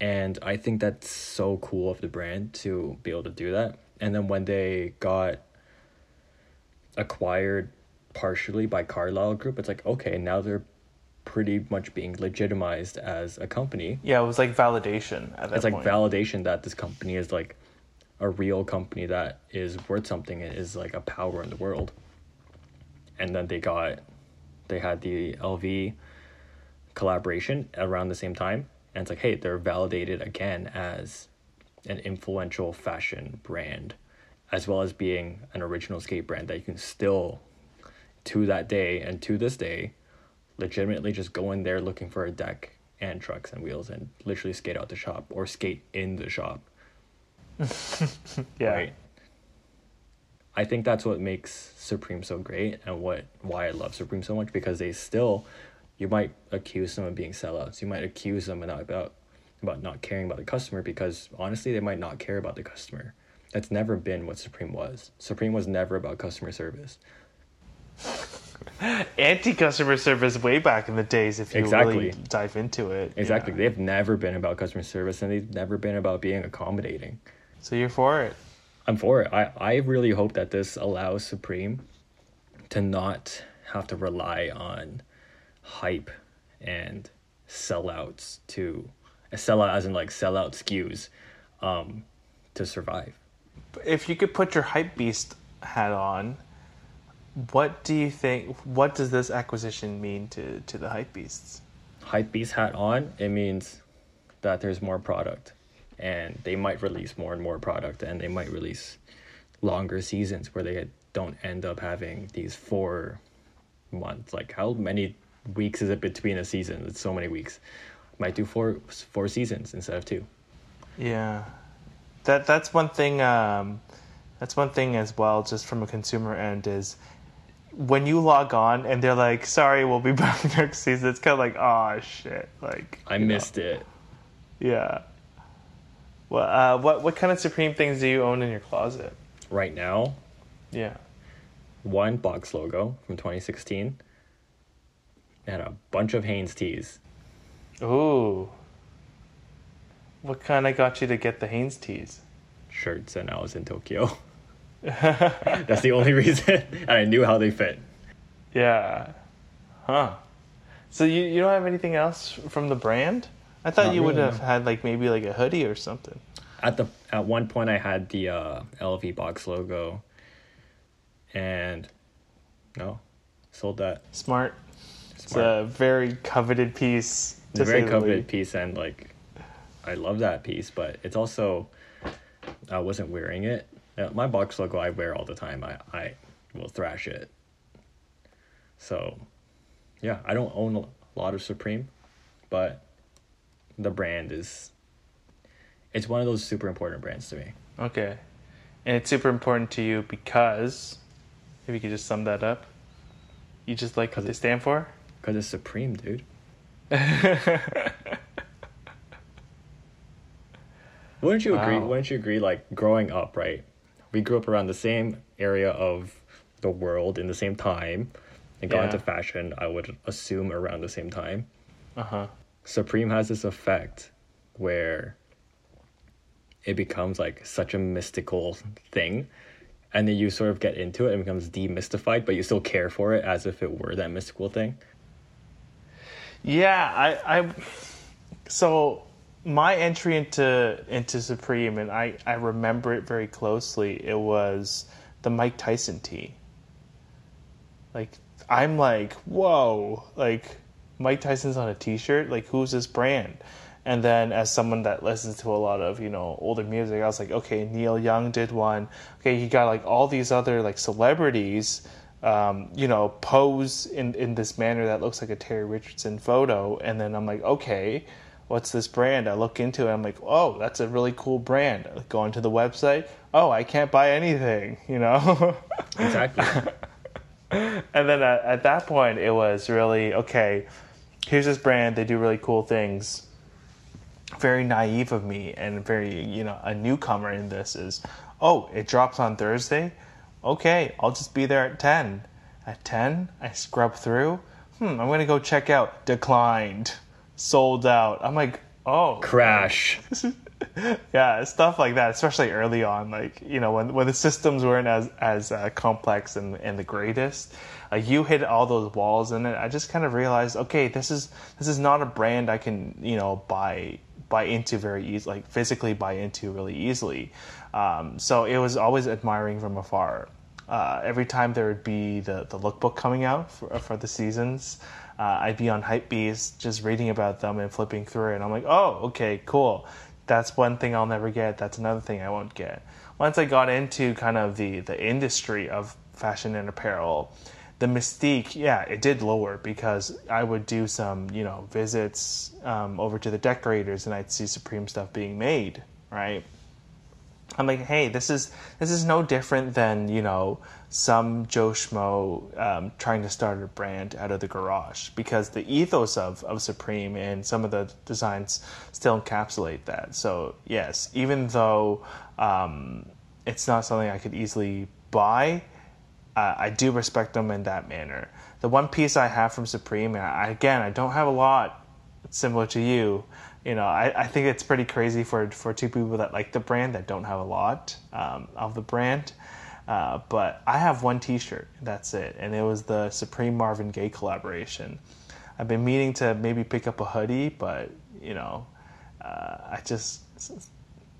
Speaker 2: And I think that's so cool of the brand to be able to do that. And then when they got acquired partially by Carlyle Group, it's like, okay, now they're pretty much being legitimized as a company.
Speaker 1: Yeah, it was like validation at that
Speaker 2: It's like
Speaker 1: point.
Speaker 2: validation that this company is like a real company that is worth something and is like a power in the world. And then they got, they had the LV collaboration around the same time. And it's like, hey, they're validated again as an influential fashion brand, as well as being an original skate brand that you can still, to that day and to this day, legitimately just go in there looking for a deck and trucks and wheels and literally skate out the shop or skate in the shop.
Speaker 1: yeah.
Speaker 2: Right. I think that's what makes Supreme so great and what why I love Supreme so much because they still you might accuse them of being sellouts. You might accuse them about about about not caring about the customer because honestly they might not care about the customer. That's never been what Supreme was. Supreme was never about customer service.
Speaker 1: Anti customer service way back in the days. If you really
Speaker 2: Exactly.
Speaker 1: dive into it.
Speaker 2: Exactly.
Speaker 1: Yeah.
Speaker 2: They've never been about customer service and they've never been about being accommodating.
Speaker 1: So you're for it.
Speaker 2: I'm for it. I, I really hope that this allows Supreme to not have to rely on hype and sellouts to sell out as in like sell out SKUs um, to survive.
Speaker 1: If you could put your hype beast hat on, what do you think? What does this acquisition mean to to the hype beasts?
Speaker 2: Hype beast hat on, it means that there's more product and they might release more and more product and they might release longer seasons where they don't end up having these four months. Like how many weeks is it between a season? It's so many weeks. Might do four four seasons instead of two.
Speaker 1: Yeah, that that's one thing. Um, that's one thing as well. Just from a consumer end, is when you log on and they're like, "Sorry, we'll be back next season." It's kind of like, "Oh shit!" Like
Speaker 2: I
Speaker 1: you know.
Speaker 2: missed it.
Speaker 1: Yeah. Well, uh, what what kind of Supreme things do you own in your closet?
Speaker 2: Right now,
Speaker 1: Yeah.
Speaker 2: one box logo from 2016 and a bunch of Hanes tees.
Speaker 1: Ooh. What kind of got you to get the Hanes tees?
Speaker 2: shirts and I was in Tokyo. That's the only reason. and I knew how they fit.
Speaker 1: Yeah. Huh. So you you don't have anything else from the brand? I thought
Speaker 2: Not
Speaker 1: you would have
Speaker 2: no.
Speaker 1: had like maybe like a hoodie or something.
Speaker 2: At the at one point I had the uh, LV box logo and no, sold that.
Speaker 1: Smart.
Speaker 2: Smart.
Speaker 1: It's a very coveted piece.
Speaker 2: It's a very coveted piece, and like, I love that piece, but it's also, I wasn't wearing it. My box logo I wear all the time. I I will thrash it. So, yeah, I don't own a lot of Supreme, but the brand is. It's one of those super important brands to me.
Speaker 1: Okay, and it's super important to you because, if you could just sum that up, you just like what they stand for.
Speaker 2: Because it's Supreme, dude. Wouldn't you agree? Wouldn't you agree? Like growing up, right? We grew up around the same area of the world in the same time, and got yeah. into fashion. I would assume around the same time.
Speaker 1: Uh huh.
Speaker 2: Supreme has this effect where it becomes like such a mystical thing and then you sort of get into it and becomes demystified but you still care for it as if it were that mystical thing.
Speaker 1: Yeah i i so my entry into into supreme and i i remember it very closely it was the mike tyson tee like i'm like whoa like mike tyson's on a t-shirt like who's this brand and then as someone that listens to a lot of, you know, older music, I was like, okay, Neil Young did one. Okay, he got like all these other like celebrities um, you know, pose in, in this manner that looks like a Terry Richardson photo. And then I'm like, okay, what's this brand? I look into it. I'm like, oh, that's a really cool brand. I go onto the website. Oh, I can't buy anything, you know?
Speaker 2: exactly.
Speaker 1: and then at, at that point, it was really, okay, here's this brand. They do really cool things very naive of me and very, you know, a newcomer in this is, oh, it drops on Thursday? Okay, I'll just be there at 10. At 10, I scrub through. Hmm, I'm going to go check out. Declined. Sold out. I'm like, oh.
Speaker 2: Crash.
Speaker 1: yeah, stuff like that, especially early on, like, you know, when, when the systems weren't as, as uh, complex and, and the greatest. You hit all those walls and it. I just kind of realized, okay, this is this is not a brand I can you know buy buy into very easily, like physically buy into really easily. Um, so it was always admiring from afar. Uh, every time there would be the, the lookbook coming out for, for the seasons, uh, I'd be on Hypebeast just reading about them and flipping through it. And I'm like, oh, okay, cool. That's one thing I'll never get. That's another thing I won't get. Once I got into kind of the, the industry of fashion and apparel, the mystique, yeah, it did lower because I would do some, you know, visits um, over to the decorators and I'd see Supreme stuff being made, right? I'm like, hey, this is this is no different than you know some Joe Schmo um, trying to start a brand out of the garage because the ethos of, of Supreme and some of the designs still encapsulate that. So yes, even though um, it's not something I could easily buy, uh, I do respect them in that manner. The one piece I have from Supreme, I, again, I don't have a lot similar to you. You know, I, I think it's pretty crazy for, for two people that like the brand that don't have a lot um, of the brand. Uh, but I have one T-shirt. That's it, and it was the Supreme Marvin Gaye collaboration. I've been meaning to maybe pick up a hoodie, but you know, uh, I just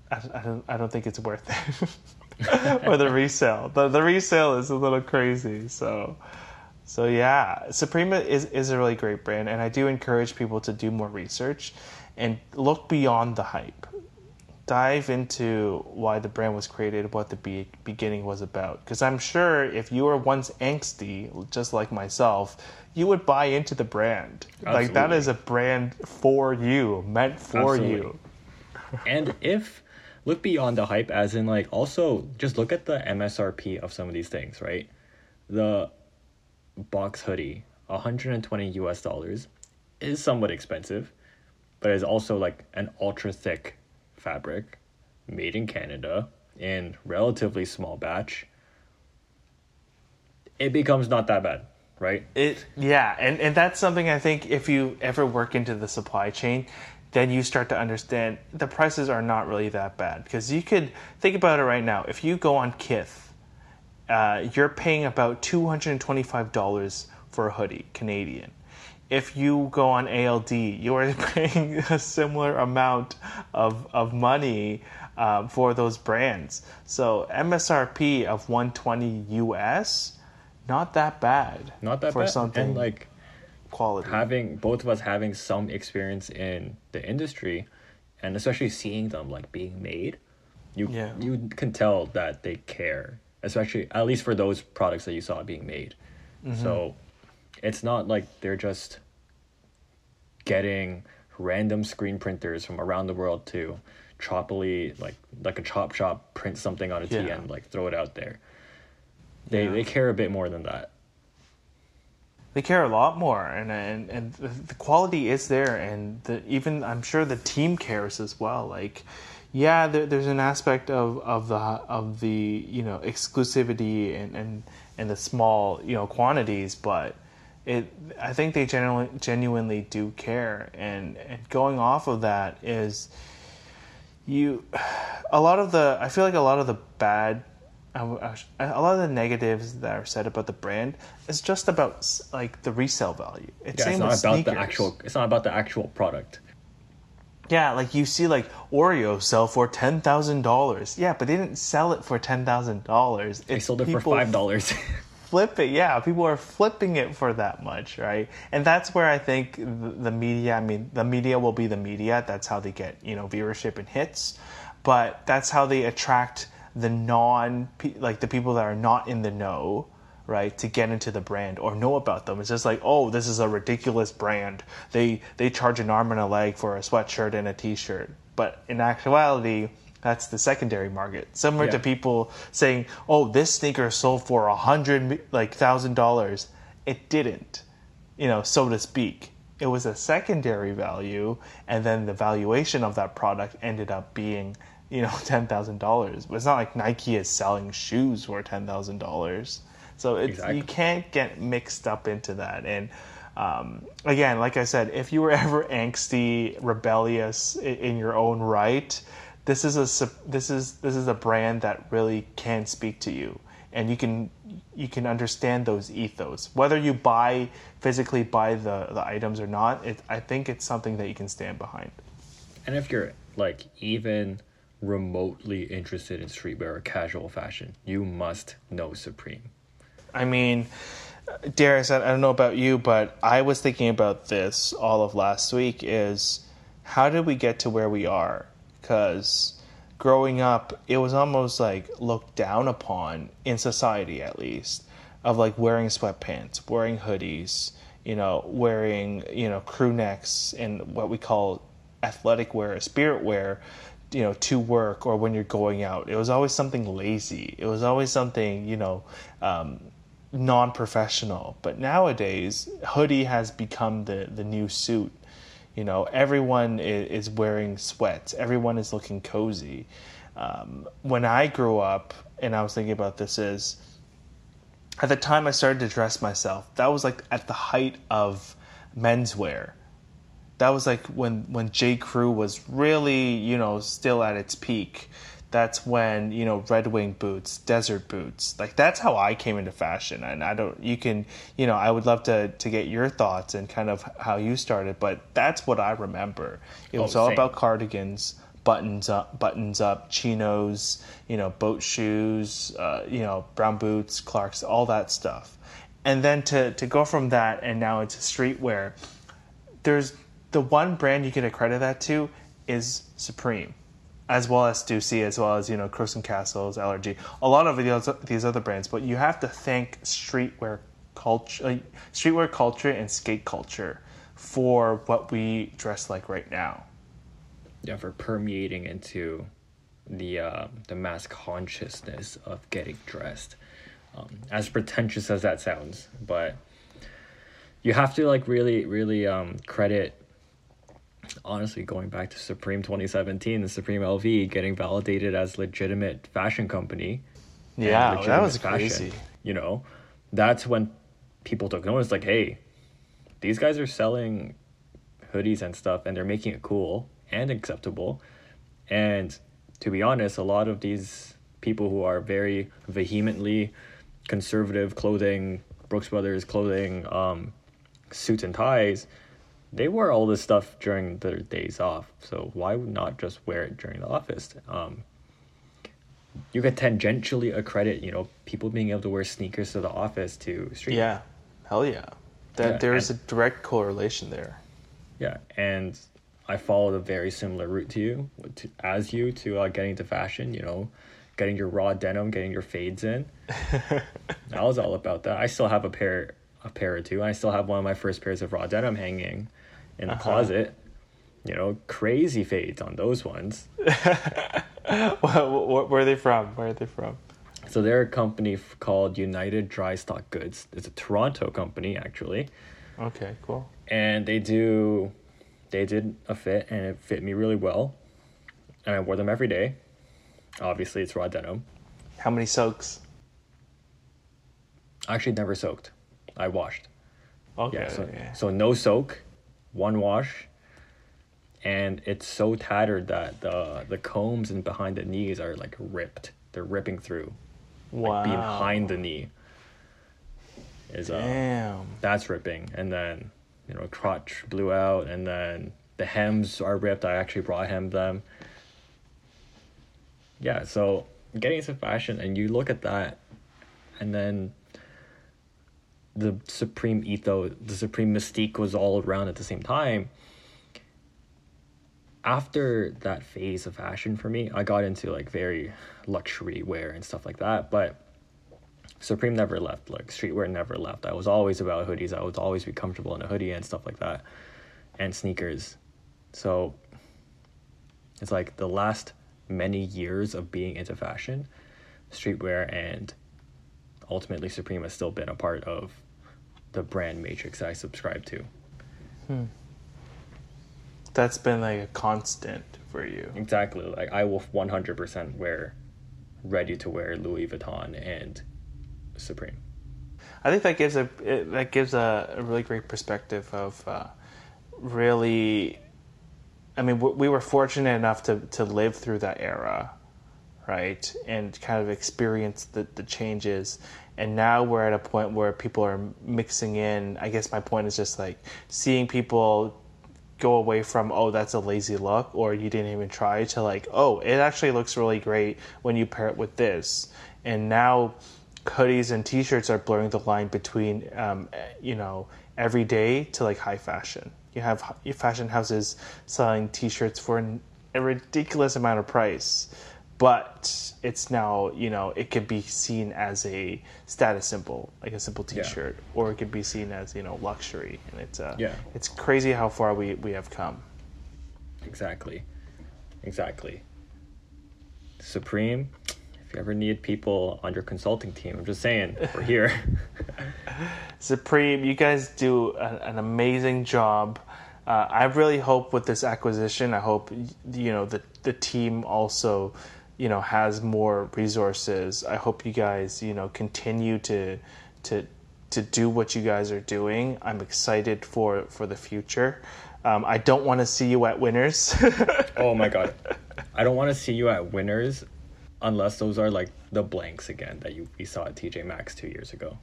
Speaker 1: I, I, don't I don't think it's worth it. for the resale. The the resale is a little crazy. So so yeah, Supreme is is a really great brand, and I do encourage people to do more research and look beyond the hype. Dive into why the brand was created, what the be- beginning was about. Because I'm sure if you were once angsty, just like myself, you would buy into the brand. Absolutely. Like that is a brand for you, meant for Absolutely. you.
Speaker 2: and if look beyond the hype as in like also just look at the msrp of some of these things right the box hoodie 120 us dollars is somewhat expensive but it's also like an ultra thick fabric made in canada in relatively small batch it becomes not that bad right
Speaker 1: it yeah and, and that's something i think if you ever work into the supply chain then you start to understand the prices are not really that bad. Because you could think about it right now. If you go on Kith, uh, you're paying about $225 for a hoodie, Canadian. If you go on ALD, you are paying a similar amount of, of money uh, for those brands. So MSRP of 120 US, not that bad.
Speaker 2: Not that for bad. something. And like
Speaker 1: quality.
Speaker 2: having both of us having some experience in the industry and especially seeing them like being made you
Speaker 1: Yeah.
Speaker 2: you can tell that they care especially at least for those products that you saw being made so it's not like they're just getting random screen printers from around the world to choppily like like a chop shop print something on a
Speaker 1: Yeah.
Speaker 2: and like throw it out there they
Speaker 1: Yeah.
Speaker 2: they care a bit more than that
Speaker 1: they care a lot more and and, and the, the quality is there and the, even i'm sure the team cares as well like yeah there, there's an aspect of, of the of the you know exclusivity and, and and the small you know quantities but it i think they genuinely genuinely do care and and going off of that is you a lot of the i feel like a lot of the bad I w- I sh- a lot of the negatives that are said about the brand is just about like the resale value. It's
Speaker 2: yeah, it's not about the actual it's not about the actual product
Speaker 1: Yeah, like you see like Oreo sell for ten thousand dollars. Yeah, but they didn't sell it for ten thousand dollars.
Speaker 2: they sold it for five dollars
Speaker 1: flip it. Yeah, people are flipping it for that much, right? And that's where I think the, media. I mean, the media will be the media. That's how they get you know viewership and hits, but that's how they attract the non like the people that are not in the know right to get into the brand or know about them it's just like oh this is a ridiculous brand they they charge an arm and a leg for a sweatshirt and a t-shirt but in actuality that's the secondary market. Similar to people saying oh this sneaker sold for a hundred like thousand dollars. It didn't. You know so to speak. It was a secondary value and then the valuation of that product ended up being you know ten thousand dollars. But it's not like nike is selling shoes for ten thousand dollars. So it's
Speaker 2: Exactly.
Speaker 1: you can't get mixed up into that. And um, again like i said if you were ever angsty rebellious in your own right this is a this is this is a brand that really can speak to you and you can you can understand those ethos whether you buy physically buy the the items or not it, i think it's something that you can stand behind
Speaker 2: And if you're like even remotely interested in streetwear or casual fashion, you must know Supreme.
Speaker 1: I mean, Darius, I I don't know about you, but I was thinking about this all of last week is how did we get to where we are? Because growing up, it was almost like looked down upon in society, at least, of like wearing sweatpants, wearing hoodies, you know, wearing, you know, crew necks and what we call athletic wear, spirit wear, you know, to work or when you're going out. It was always something lazy. It was always something, you know, um, non-professional. But nowadays, hoodie has become the the new suit. You know, everyone is, wearing sweats. Everyone is looking cozy. Um, when I grew up, and I was thinking about this, is at the time I started to dress myself. That was like at the height of menswear that was like when when J Crew was really you know still at its peak. That's when you know Red Wing boots, desert boots. Like that's how I came into fashion, and I don't. You can you know I would love to to get your thoughts and kind of how you started, but that's what I remember. It was all about cardigans, buttons up, buttons up, chinos, you know, boat shoes, uh, you know, brown boots, Clarks, all that stuff. And then to to go from that and now into streetwear, there's the one brand you can accredit that to is Supreme, as well as Stussy, as well as you know Crooks and Castles, LRG, a lot of these these other brands. But you have to thank streetwear culture, like, streetwear culture, and skate culture for what we dress like right now.
Speaker 2: Yeah, for permeating into the uh, the mass consciousness of getting dressed. Um, as pretentious as that sounds, but you have to like really, really um, credit. Honestly, going back to Supreme 2017, the Supreme LV getting validated as legitimate fashion company.
Speaker 1: Yeah, that was crazy.
Speaker 2: You know, that's when people took notice. Like, hey, these guys are selling hoodies and stuff, and they're making it cool and acceptable. And to be honest, a lot of these people who are very vehemently conservative clothing, Brooks Brothers clothing, um, suits and ties, they wear all this stuff during their days off. So why not just wear it during the office? Um, you could tangentially accredit, you know, people being able to wear sneakers to the office to street.
Speaker 1: Yeah, hell yeah. that
Speaker 2: Yeah,
Speaker 1: there is a direct correlation there.
Speaker 2: Yeah, and I followed a very similar route to you, to, as you to uh, getting to fashion. You know, getting your raw denim, getting your fades in. I was all about that. I still have a pair, a pair or two. I still have one of my first pairs of raw denim hanging in the
Speaker 1: Uh-huh.
Speaker 2: closet. You know, crazy fades on those ones.
Speaker 1: Where, are they from? Where are they from?
Speaker 2: So they're a company called United Dry Stock Goods. It's a Toronto company actually.
Speaker 1: Okay, cool.
Speaker 2: and they do they did a fit and it fit me really well and i wore them every day obviously it's raw denim
Speaker 1: How many soaks?
Speaker 2: Actually never soaked i washed
Speaker 1: Okay.
Speaker 2: yeah so,
Speaker 1: okay.
Speaker 2: so no soak one wash and it's so tattered that the the combs and behind the knees are like ripped. They're ripping through
Speaker 1: wow.
Speaker 2: behind the knee. Is uh
Speaker 1: Damn.
Speaker 2: that's ripping. And then you know crotch blew out and then the hems are ripped. I actually raw hemmed them. Yeah so getting into fashion and you look at that and then the supreme ethos the supreme mystique was all around at the same time after that phase of fashion for me i got into like very luxury wear and stuff like that but Supreme never left. Like streetwear never left. I was always about hoodies. I would always be comfortable in a hoodie and stuff like that, and sneakers. So it's like the last many years of being into fashion, streetwear and ultimately Supreme has still been a part of the brand matrix that I subscribe to.
Speaker 1: That's been like a constant for you.
Speaker 2: Exactly. Like I will one hundred percent wear ready to wear Louis Vuitton and Supreme.
Speaker 1: I think that gives a it, that gives a, a really great perspective of uh, really. I mean, we we were fortunate enough to to live through that era, right, and kind of experience the the changes. And now we're at a point where people are mixing in. I guess my point is just like seeing people go away from oh that's a lazy look or you didn't even try to like oh it actually looks really great when you pair it with this and now hoodies and t-shirts are blurring the line between um, you know everyday to like high fashion you have fashion houses selling t-shirts for an, a ridiculous amount of price but it's now you know it could be seen as a status symbol like a simple t-shirt or it could be seen as you know luxury and it's uh
Speaker 2: Yeah.
Speaker 1: it's crazy how far we we have come
Speaker 2: Exactly. Exactly. Supreme, if you ever need people on your consulting team, I'm just saying, we're here.
Speaker 1: Supreme, you guys do a, an amazing job. Uh, I really hope with this acquisition, I hope you know the the team also, you know, has more resources. I hope you guys, you know, continue to to to do what you guys are doing. I'm excited for for the future. Um, I don't want to see you at winners.
Speaker 2: oh my god. I don't want to see you at winners unless those are like the blanks again that you we saw at TJ Maxx two years ago.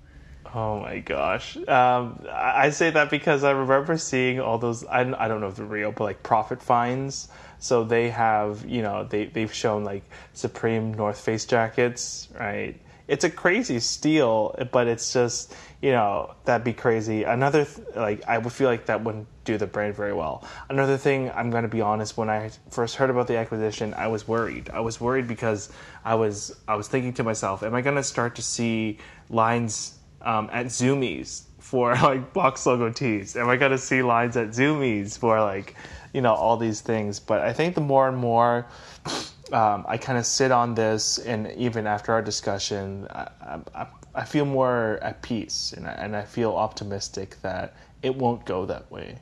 Speaker 1: Oh my gosh. Um, I say that because I remember seeing all those, I, don't- I don't know if they're real, but like profit fines. So they have, you know, they, they've shown like Supreme North Face jackets, right? It's a crazy steal, but it's just, you know, that'd be crazy. Another, th- like, I would feel like that wouldn't do the brand very well. Another thing, I'm going to be honest, when I first heard about the acquisition, I was worried. I was worried because I was, I was thinking to myself, am I going to start to see lines um, at Zoomies for like box logo tees? Am I gonna see lines at Zoomies for like, you know, all these things? But I think the more and more um, I kind of sit on this, and even after our discussion, I, I, I feel more at peace, and I, and I feel optimistic that it won't go that way.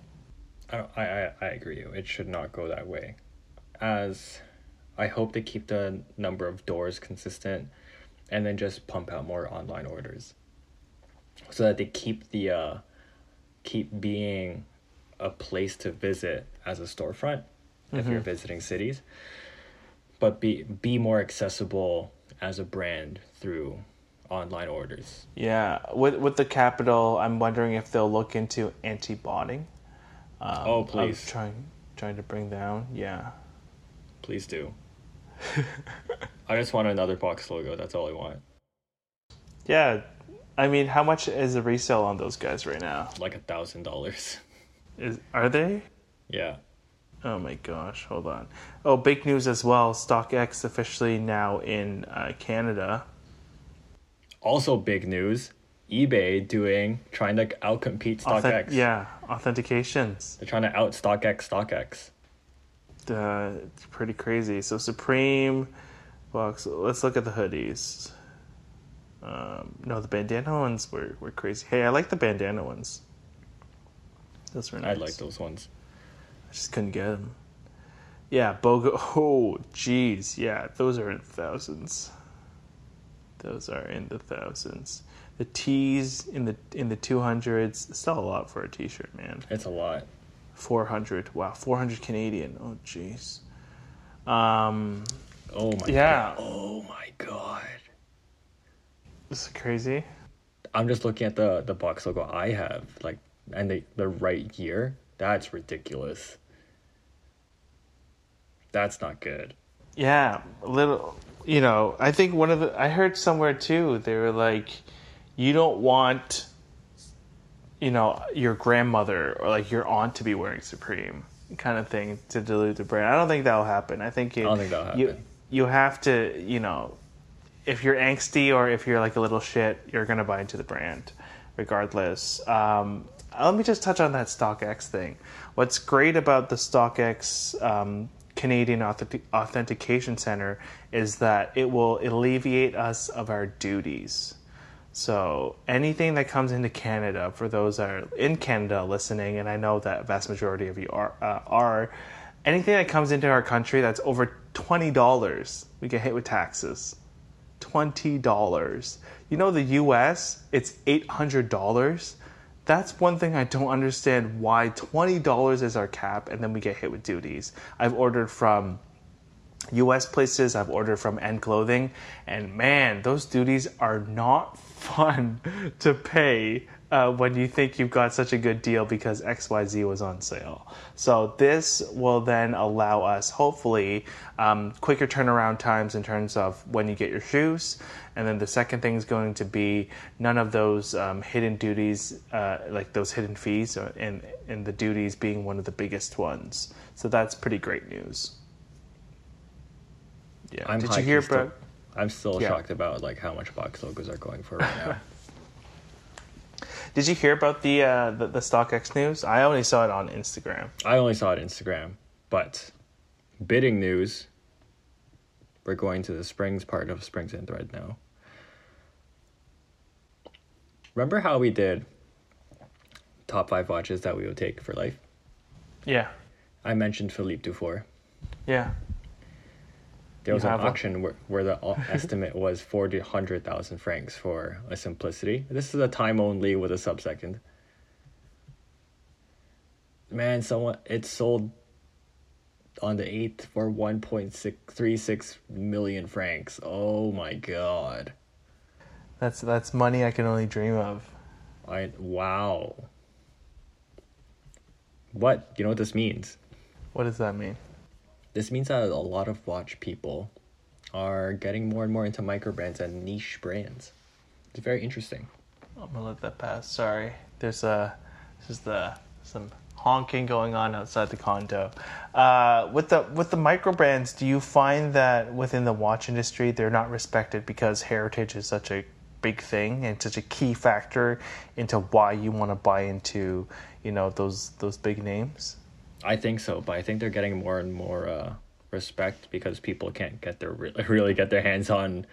Speaker 2: I, I, I agree. It should not go that way. As I hope they keep the number of doors consistent and then just pump out more online orders. So that they keep the uh keep being a place to visit as a storefront if you're visiting cities. But be be more accessible as a brand through online orders.
Speaker 1: Yeah, with with the capital, I'm wondering if they'll look into anti-botting. Um,
Speaker 2: Oh, please.
Speaker 1: trying trying to bring down. Yeah.
Speaker 2: Please do. I just want another box logo, that's all I want.
Speaker 1: yeah I mean, how much is the resale on those guys right now?
Speaker 2: Like a thousand dollars.
Speaker 1: Is are they?
Speaker 2: Yeah.
Speaker 1: Oh my gosh, hold on. Oh, big news as well. StockX officially now in uh, Canada.
Speaker 2: Also, big news: eBay doing trying to outcompete StockX.
Speaker 1: Authent- yeah, authentications.
Speaker 2: They're trying to out StockX. StockX.
Speaker 1: Uh, it's pretty crazy. So Supreme box. Let's look at the hoodies. Um, no, the bandana ones were, were crazy. Hey, I like the bandana ones. Those were
Speaker 2: I like those ones.
Speaker 1: I just couldn't get them. Yeah, BOGO. Oh, jeez. Yeah, those are in thousands. Those are in the thousands. The tees in the in the two hundreds. Still a lot for a t-shirt, man.
Speaker 2: It's a lot.
Speaker 1: Four hundred. Wow, four hundred Canadian. Oh, jeez. Um,
Speaker 2: Oh my.
Speaker 1: Yeah.
Speaker 2: God. Oh my god.
Speaker 1: this is crazy.
Speaker 2: I'm just looking at the the box logo I have, like, and the the right year. That's ridiculous. That's not good.
Speaker 1: Yeah, a little. You know, I think one of the I heard somewhere too. They were like, you don't want, you know, your grandmother or like your aunt to be wearing Supreme kind of thing to dilute the brand. I don't think that'll happen. I think you.
Speaker 2: I think that'll
Speaker 1: You, you have to, you know, if you're angsty or if you're like a little shit, you're gonna buy into the brand, regardless. Um, let me just touch on that StockX thing. What's great about the StockX um, Canadian Authentic- Authentication Center is that it will alleviate us of our duties. So anything that comes into Canada, for those that are in Canada listening, and I know that vast majority of you are, uh, are anything that comes into our country that's over twenty dollars, we get hit with taxes. Twenty dollars. You know the U.S. It's eight hundred dollars. That's one thing I don't understand. Why twenty dollars is our cap, and then we get hit with duties. I've ordered from US places, I've ordered from End Clothing, and man, those duties are not fun to pay uh, when you think you've got such a good deal because XYZ was on sale. So, this will then allow us, hopefully, um, quicker turnaround times in terms of when you get your shoes. And then the second thing is going to be none of those um, hidden duties, uh, like those hidden fees, and, and the duties being one of the biggest ones. So, that's pretty great news. Yeah.
Speaker 2: I'm
Speaker 1: Did you hear
Speaker 2: still-
Speaker 1: about?
Speaker 2: I'm still
Speaker 1: Yeah.
Speaker 2: shocked about like how much box logos are going for right now.
Speaker 1: Did you hear about the, uh, the the StockX news? I only saw it on Instagram.
Speaker 2: I only saw it on Instagram, but bidding news. We're going to the Springs part of Springs and Thread now. Remember how we did top five watches that we would take for life?
Speaker 1: Yeah.
Speaker 2: I mentioned Philippe Dufour.
Speaker 1: Yeah.
Speaker 2: There was an auction where, where the estimate was 400,000 francs for a Simplicity. This is a time only with a sub second. Man, someone it sold on the 8th for 1.636 million francs. Oh my god.
Speaker 1: That's that's money I can only dream of.
Speaker 2: I wow. What? You know what this means?
Speaker 1: What does that mean?
Speaker 2: This means that a lot of watch people are getting more and more into micro brands and niche brands. It's very interesting.
Speaker 1: I'm gonna let that pass. Sorry. There's uh this is the some honking going on outside the condo. Uh, with the with the micro brands, do you find that within the watch industry they're not respected because heritage is such a big thing and such a key factor into why you want to buy into you know those those big names?
Speaker 2: I think so, but I think they're getting more and more uh, respect because people can't get their re- really get their hands on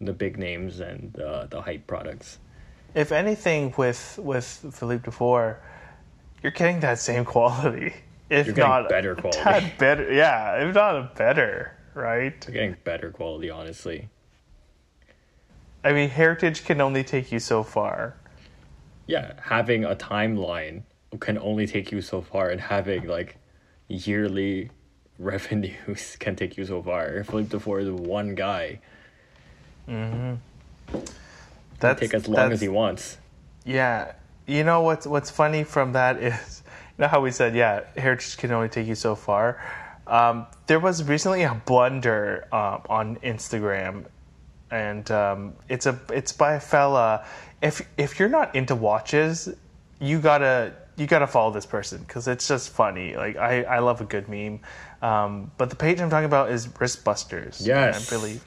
Speaker 2: the big names and uh, the hype products.
Speaker 1: If anything, with with Philippe Dufour, you're getting that same quality. If
Speaker 2: You're
Speaker 1: not
Speaker 2: better quality.
Speaker 1: tad better, yeah. If not a better, right?
Speaker 2: They're getting better quality, honestly.
Speaker 1: I mean, heritage can only take you so far.
Speaker 2: Yeah, having a timeline can only take you so far, and having like yearly revenues can take you so far. Philippe Dufour is one guy.
Speaker 1: That's
Speaker 2: Take as long as he wants.
Speaker 1: Yeah, you know what's what's funny from that is, you know how we said, yeah, heritage can only take you so far. Um, there was recently a blunder um, on Instagram and um, it's a it's by a fella. If if you're not into watches, you gotta you gotta follow this person because it's just funny. Like I I love a good meme. Um, but the page I'm talking about is Wristbusters.
Speaker 2: Yes.
Speaker 1: I believe.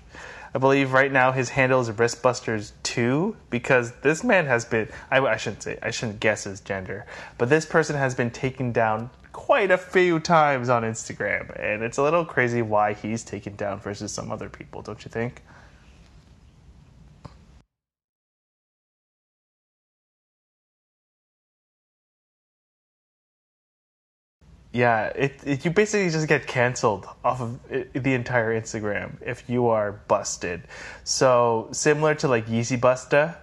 Speaker 1: I believe right now his handle is Wristbusters two because this man has been I, I shouldn't say I shouldn't guess his gender, but this person has been taken down quite a few times on Instagram, and it's a little crazy why he's taken down versus some other people, don't you think? Yeah, it, it you basically just get canceled off of the entire Instagram if you are busted. So similar to like Yeezy Busta,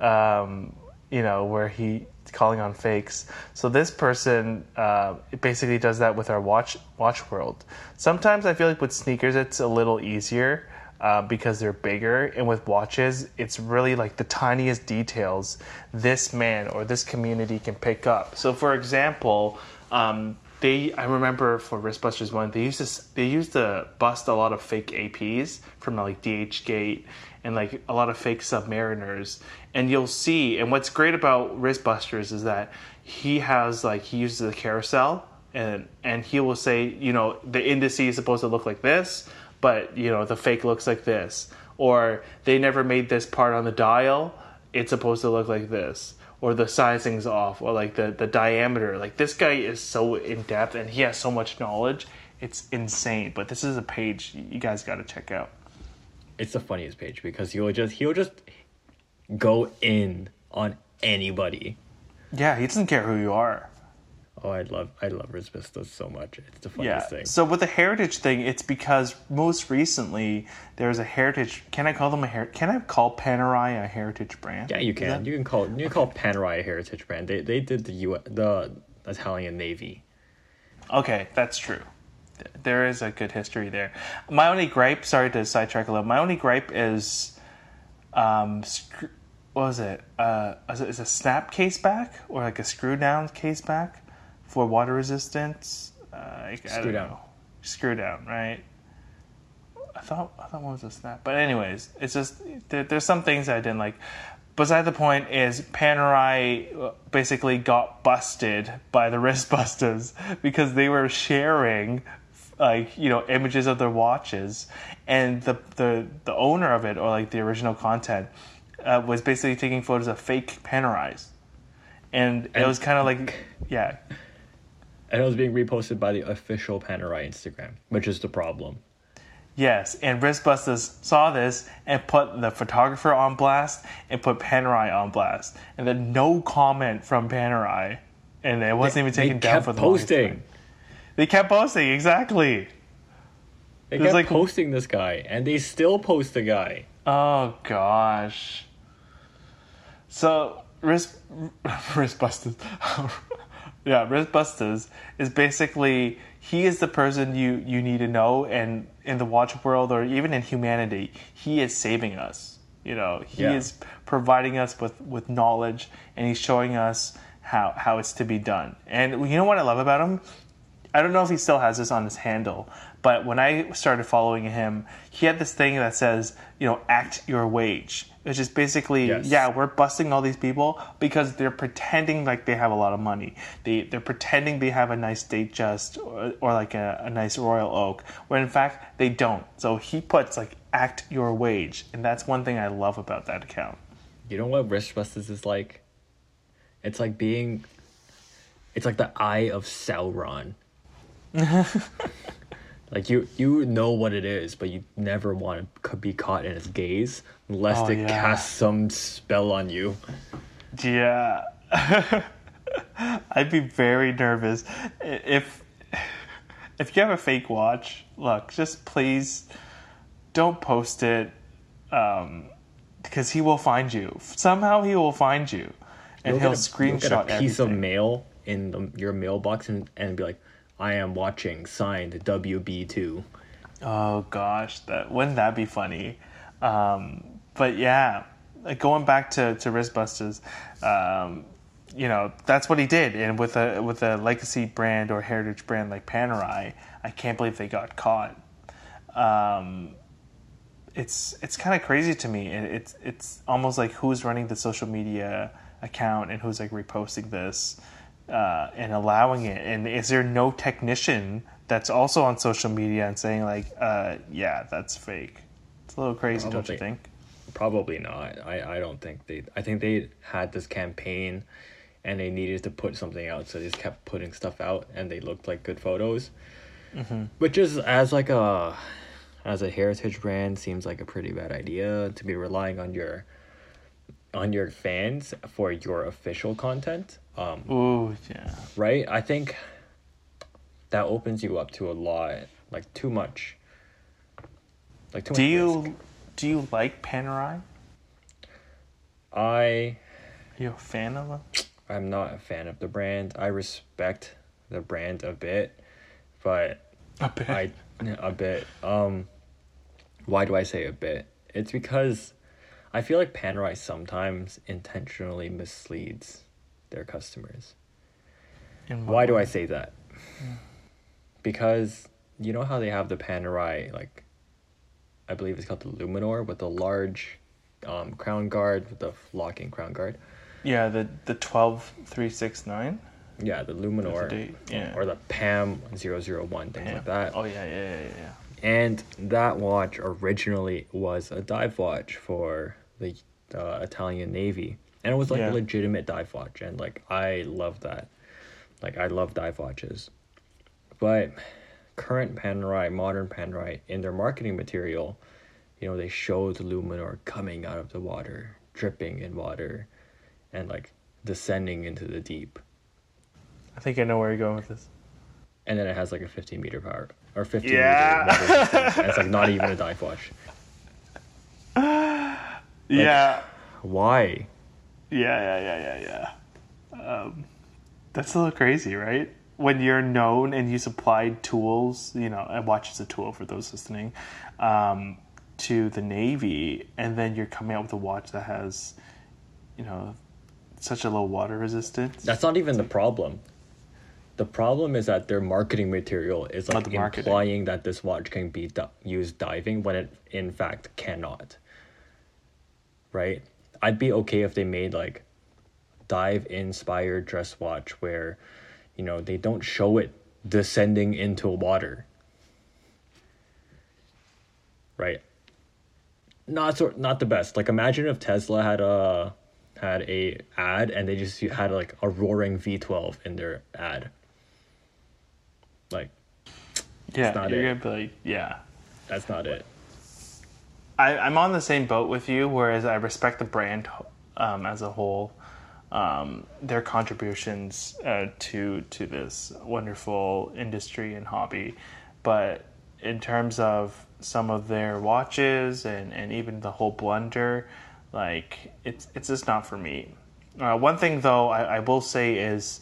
Speaker 1: um, you know, where he calling on fakes. So this person uh, basically does that with our watch watch world. Sometimes I feel like with sneakers it's a little easier uh, because they're bigger, and with watches it's really like the tiniest details this man or this community can pick up. So for example. Um, they I remember for Wristbusters one they used to they used to bust a lot of fake APs from like DHgate and like a lot of fake Submariners. And you'll see and what's great about Wristbusters is that he has like he uses the carousel and and he will say you know the indice is supposed to look like this but you know the fake looks like this. Or they never made this part on the dial it's supposed to look like this or the sizing's off or like the, the diameter. Like this guy is so in depth and he has so much knowledge. It's insane. But this is a page you guys got to check out.
Speaker 2: It's the funniest page because he'll just he'll just go in on anybody.
Speaker 1: Yeah, he doesn't care who you are.
Speaker 2: Oh, I love I love Wristbusters so much. It's the
Speaker 1: Yeah.
Speaker 2: funniest thing.
Speaker 1: So with the heritage thing, it's because most recently there's a heritage. Can I call them a her? Can I call Panerai a heritage brand?
Speaker 2: yeah, you can.
Speaker 1: that-
Speaker 2: You can call you can call Panerai a heritage brand. They they did the U the Italian Navy.
Speaker 1: Okay, that's true. There is a good history there. My only gripe, sorry to sidetrack a little, my only gripe is, um, scr- what was it? Uh, is it is a snap case back or like a screw down case back for water resistance? Uh,
Speaker 2: Screw down.
Speaker 1: know. Screw down, right? I thought I thought one was a snap, but anyways, it's just there, there's some things I didn't like. Beside the point is Panerai uh, basically got busted by the Wristbusters because they were sharing like you know images of their watches, and the the the owner of it or like the original content uh, was basically taking photos of fake Panerais, and it was kind of like yeah
Speaker 2: And it was being reposted by the official Panerai Instagram, which is the problem.
Speaker 1: Yes, and Wristbusters saw this and put the photographer on blast and put Panerai on blast, and then no comment from Panerai, and it wasn't even taken down for the
Speaker 2: posting.
Speaker 1: time. They kept posting exactly.
Speaker 2: They
Speaker 1: It was
Speaker 2: kept
Speaker 1: like-
Speaker 2: posting this guy, and they still post the guy.
Speaker 1: Oh gosh. So Wrist Wristbusters, yeah, Wristbusters is basically he is the person you you need to know, and in the watch world or even in humanity, he is saving us. You know, he
Speaker 2: Yeah.
Speaker 1: is providing us with with knowledge, and he's showing us how how it's to be done. And you know what I love about him? I don't know if he still has this on his handle, but when I started following him, he had this thing that says, you know, act your wage. It's just basically,
Speaker 2: Yes.
Speaker 1: yeah, we're busting all these people because they're pretending like they have a lot of money. They they're pretending they have a nice Datejust or, or like a, a nice royal oak, when in fact they don't. So he puts like act your wage, and that's one thing I love about that account.
Speaker 2: You know what Wristbusters is like? It's like being. It's like the eye of Sauron. like you, you know what it is, but you never want to be caught in its gaze, lest
Speaker 1: Oh,
Speaker 2: it
Speaker 1: yeah.
Speaker 2: cast some spell on you.
Speaker 1: Yeah. I'd be very nervous if if you have a fake watch. Look, just please don't post it um, because he will find you. Somehow he will find you, and
Speaker 2: You'll
Speaker 1: he'll
Speaker 2: a-
Speaker 1: screenshot
Speaker 2: a piece
Speaker 1: everything.
Speaker 2: of mail in the, your mailbox and, and be like, "I am watching." Signed WB two.
Speaker 1: Oh gosh, that wouldn't that be funny? Um, but yeah, like going back to to Wristbusters, um, you know that's what he did, and with a with a legacy brand or heritage brand like Panerai, I can't believe they got caught. Um, it's it's kind of crazy to me. It, it's it's almost like who's running the social media account and who's like reposting this uh, and allowing it. And is there no technician that's also on social media and saying like, uh, yeah, that's fake? It's a little crazy, don't you
Speaker 2: Probably.
Speaker 1: think?
Speaker 2: Probably not. I, I don't think they. I think they had this campaign, and they needed to put something out, so they just kept putting stuff out, and they looked like good photos. Which is as like a, as a heritage brand seems like a pretty bad idea to be relying on your, on your fans for your official content. Um,
Speaker 1: Ooh, yeah.
Speaker 2: right? I think that opens you up to a lot, like too much. Like too
Speaker 1: Do
Speaker 2: much
Speaker 1: you
Speaker 2: risk.
Speaker 1: do you like Panerai?
Speaker 2: I
Speaker 1: Are you a fan of them?
Speaker 2: I'm not a fan of the brand. I respect the brand a bit, but
Speaker 1: A bit.
Speaker 2: I a bit. Um, why do I say a bit? It's because I feel like Panerai sometimes intentionally misleads their customers.
Speaker 1: What
Speaker 2: Why do? I say that? Because you know how they have the Panerai like, I believe it's called the Luminor with the large, um, crown guard with the locking crown guard.
Speaker 1: Yeah, the the twelve three six nine.
Speaker 2: Yeah, the Luminor,
Speaker 1: date, yeah.
Speaker 2: or the PAM 001, things like that.
Speaker 1: Oh yeah, yeah, yeah, yeah.
Speaker 2: And that watch originally was a dive watch for the uh, Italian Navy, and it was like
Speaker 1: Yeah.
Speaker 2: a legitimate dive watch, and like I love that. Like I love dive watches, but current Panerai, modern Panerai, in their marketing material, you know, they show the Luminor coming out of the water, dripping in water, and like descending into the deep.
Speaker 1: I think I know where you're going with this.
Speaker 2: and then it has like a 15 meter power or 15
Speaker 1: Yeah.
Speaker 2: meter and it's like not even a dive watch.
Speaker 1: yeah,
Speaker 2: Why?
Speaker 1: Yeah, yeah, yeah, yeah, yeah. Um, that's a little crazy, right? When you're known and you supplied tools, you know, a watch is a tool for those listening, um, to the Navy, and then you're coming out with a watch that has, you know, such a low water resistance.
Speaker 2: That's not even the problem. The problem is that their marketing material is like implying that this watch can be di- used diving when it in fact cannot. Right? I'd be okay if they made like dive inspired dress watch where you know they don't show it descending into water. Right? Not sort not the best. Like imagine if Tesla had a had a ad and they just had like a roaring V12 in their ad. Like
Speaker 1: yeah,
Speaker 2: not
Speaker 1: you're
Speaker 2: it.
Speaker 1: gonna be like, yeah.
Speaker 2: that's not it.
Speaker 1: I, I'm on the same boat with you, whereas I respect the brand um, as a whole, um, their contributions uh, to to this wonderful industry and hobby. But in terms of some of their watches and, and even the whole blunder, like it's it's just not for me. Uh, one thing though, I, I will say is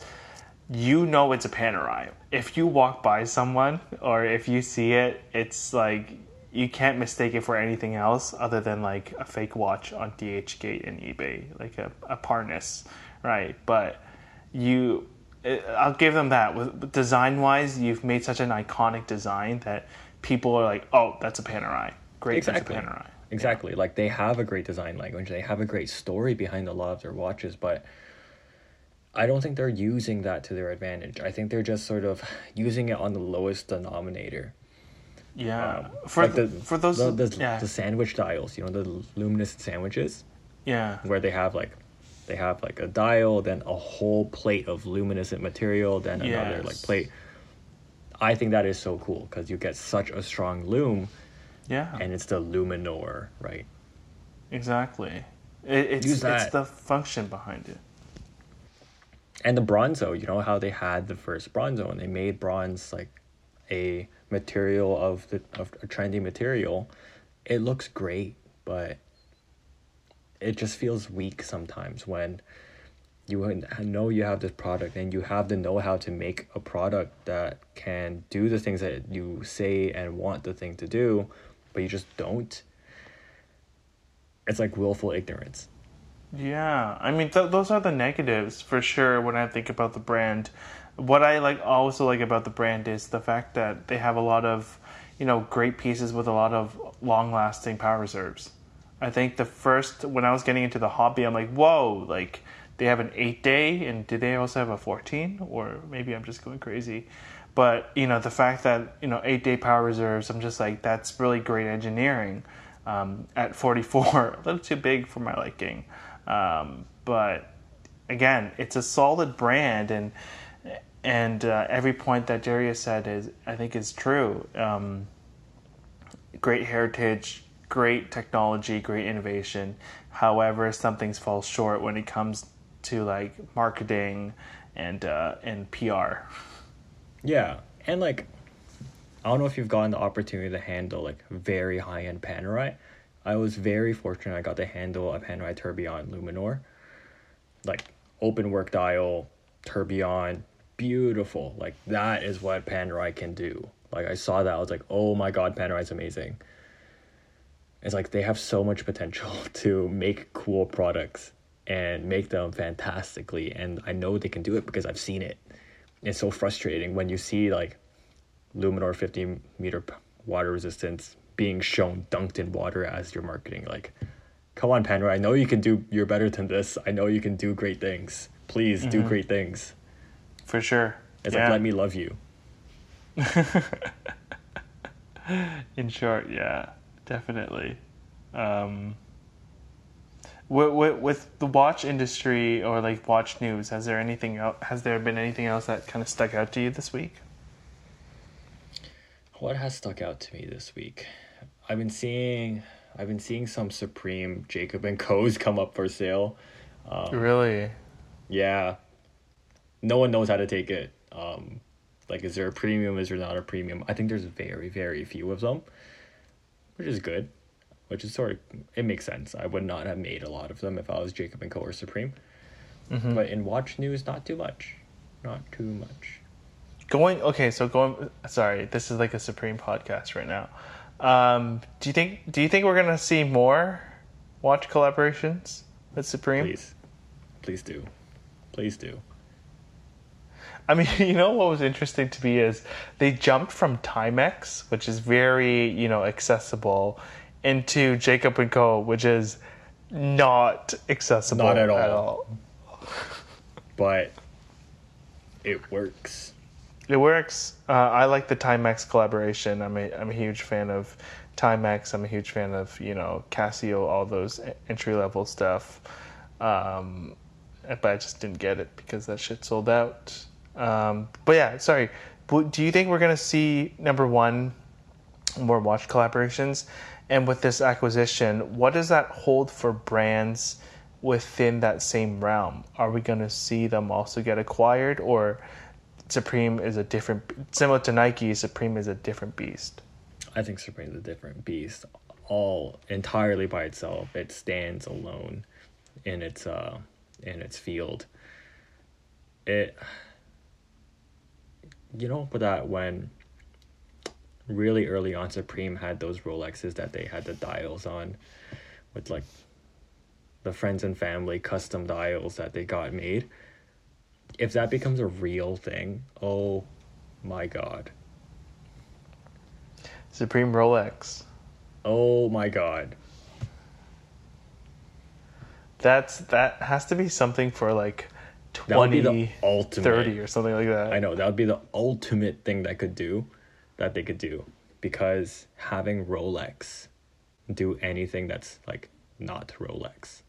Speaker 1: you know it's a Panerai. If you walk by someone or if you see it, it's like you can't mistake it for anything else other than like a fake watch on DHgate and eBay, like a, a Parnas, right? But you, it, I'll give them that. With design wise, you've made such an iconic design that people are like, oh, that's a Panerai. Great,
Speaker 2: Exactly.
Speaker 1: that's a Panerai.
Speaker 2: Exactly. Like they have a great design language. They have a great story behind a lot of their watches, but I don't think they're using that to their advantage. I think they're just sort of using it on the lowest denominator.
Speaker 1: Yeah,
Speaker 2: Um,
Speaker 1: for
Speaker 2: like
Speaker 1: th- for those,
Speaker 2: the, the,
Speaker 1: yeah,
Speaker 2: the sandwich dials, you know, the luminescent sandwiches
Speaker 1: yeah,
Speaker 2: where they have like they have like a dial, then a whole plate of luminescent material, then another like plate. I think that is so cool because you get such a strong lume.
Speaker 1: yeah.
Speaker 2: and it's the Luminor, right?
Speaker 1: Exactly. It, it's
Speaker 2: Use
Speaker 1: it's the function behind it.
Speaker 2: And the bronzo, you know how they had the first bronzo and they made bronze like a material of the of a trendy material. It looks great, but it just feels weak sometimes when you know you have this product and you have the know-how to make a product that can do the things that you say and want the thing to do, but you just don't. It's like willful ignorance.
Speaker 1: Yeah, I mean th- those are the negatives for sure when I think about the brand. What I like also like about the brand is the fact that they have a lot of you know, great pieces with a lot of long lasting power reserves. I think the first when I was getting into the hobby, I'm like, whoa, like they have an eight day, and do they also have a fourteen? Or maybe I'm just going crazy. But you know, the fact that you know eight day power reserves, I'm just like, that's really great engineering. Um, at 44, a little too big for my liking. Um, but again, it's a solid brand, and and uh, every point that Darius said is, I think, is true. Um, great heritage, great technology, great innovation. However, some things fall short when it comes to like marketing and uh, and PR.
Speaker 2: Yeah, and like I don't know if you've gotten the opportunity to handle like very high end Panerai. I was very fortunate. I got to handle a Panerai Tourbillon Luminor, like open work dial, tourbillon, beautiful. Like that is what Panerai can do. Like I saw that, I was like, oh my god, Panerai is amazing. It's like they have so much potential to make cool products and make them fantastically, and I know they can do it because I've seen it. It's so frustrating when you see like Luminor 50 meter water resistance being shown dunked in water as your marketing. Like, come on, Panerai, I know you can do. You're better than this. I know you can do great things. Please do
Speaker 1: Mm-hmm.
Speaker 2: great things.
Speaker 1: For sure.
Speaker 2: It's
Speaker 1: Yeah.
Speaker 2: like let me love you.
Speaker 1: In short, yeah, definitely. Um, with, with, with the watch industry or like watch news, has there anything else? Has there been anything else that kind of stuck out to you this week?
Speaker 2: What has stuck out to me this week? I've been seeing I've been seeing some Supreme Jacob and Co's come up for sale. Um,
Speaker 1: Really?
Speaker 2: yeah. No one knows how to take it. Um, like, is there a premium? Is there not a premium? I think there's very, very few of them, which is good. Which is sort of it makes sense. I would not have made a lot of them if I was Jacob and Co or Supreme. But in watch news, not too much, not too much.
Speaker 1: Going okay, so going. Sorry, this is like a Supreme podcast right now. Um, do you think? Do you think we're gonna see more watch collaborations with Supreme?
Speaker 2: Please, please do, please do.
Speaker 1: I mean, you know what was interesting to me is they jumped from Timex, which is very you know accessible, into Jacob and Co, which is not accessible
Speaker 2: Not at
Speaker 1: At
Speaker 2: all.
Speaker 1: all.
Speaker 2: But it works.
Speaker 1: It works. Uh, I like the Timex collaboration. I'm a I'm a huge fan of Timex. I'm a huge fan of you know Casio, all those entry level stuff. Um, but I just didn't get it because that shit sold out. Um, but yeah, sorry. Do you think we're gonna see number one more watch collaborations? And with this acquisition, what does that hold for brands within that same realm? Are we going to see them also get acquired, or Supreme is a different, similar to Nike, Supreme is a different beast?
Speaker 2: I think Supreme is a different beast, all entirely by itself. It stands alone in its uh in its field. It you know, that when really early on Supreme had those Rolexes that they had the dials on with like the friends and family custom dials that they got made. If that becomes a real thing, oh my god.
Speaker 1: Supreme Rolex.
Speaker 2: Oh my god.
Speaker 1: That's that has to be something for like
Speaker 2: That would be
Speaker 1: 20,
Speaker 2: the ultimate.
Speaker 1: 30 or something like that.
Speaker 2: I know that would be the ultimate thing that could do, that they could do, because having Rolex do anything that's like not Rolex.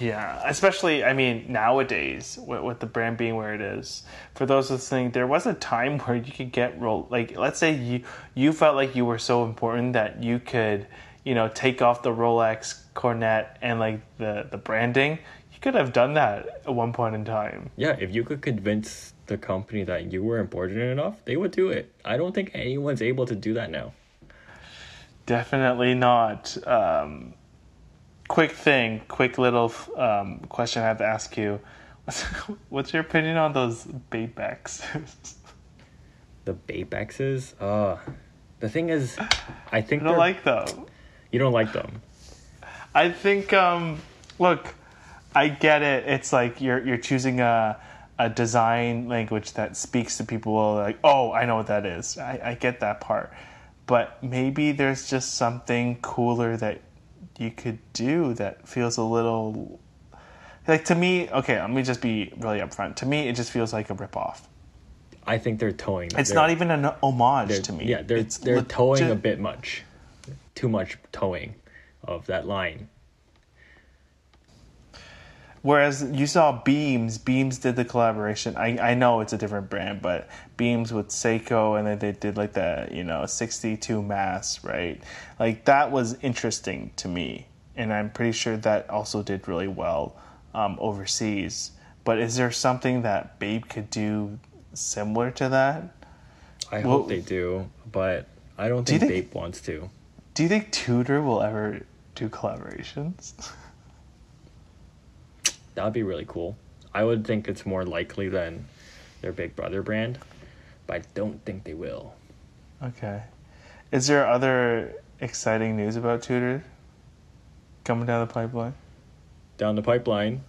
Speaker 1: Yeah, especially I mean nowadays with, with the brand being where it is. For those listening, there was a time where you could get roll like let's say you you felt like you were so important that you could you know take off the Rolex coronet and like the the branding. Could have done that at one point in time.
Speaker 2: Yeah, if you could convince the company that you were important enough, they would do it. I don't think anyone's able to do that now.
Speaker 1: Definitely not. Um, quick thing, quick little um, question I have to ask you. What's, what's your opinion on those Bapex?
Speaker 2: The Bapexes, uh the thing is, I think
Speaker 1: I don't like them.
Speaker 2: you don't like them.
Speaker 1: I think um look, I get it. It's like you're you're choosing a a design language that speaks to people like, oh, I know what that is. I, I get that part. But maybe there's just something cooler that you could do that feels a little like to me. Okay, let me just be really upfront. To me, it just feels like a ripoff.
Speaker 2: I think they're toeing.
Speaker 1: It's
Speaker 2: they're-
Speaker 1: not even an homage to me.
Speaker 2: Yeah, they're
Speaker 1: It's
Speaker 2: they're
Speaker 1: legit-
Speaker 2: toeing a bit much, too much toeing of that line.
Speaker 1: Whereas you saw Beams, Beams did the collaboration. I, I know it's a different brand, but Beams with Seiko, and then they did like the you know sixty two MAS, right? Like that was interesting to me, and I'm pretty sure that also did really well um, overseas. But is there something that Bape could do similar to that?
Speaker 2: I
Speaker 1: Well-
Speaker 2: hope they do, but I don't
Speaker 1: Do
Speaker 2: think,
Speaker 1: think-
Speaker 2: Bape wants to.
Speaker 1: Do you think Tudor will ever do collaborations?
Speaker 2: That'd be really cool. I would think it's more likely than their Big Brother brand, but I don't think they will.
Speaker 1: Okay. Is there other exciting news about Tudor coming down the pipeline?
Speaker 2: Down the pipeline,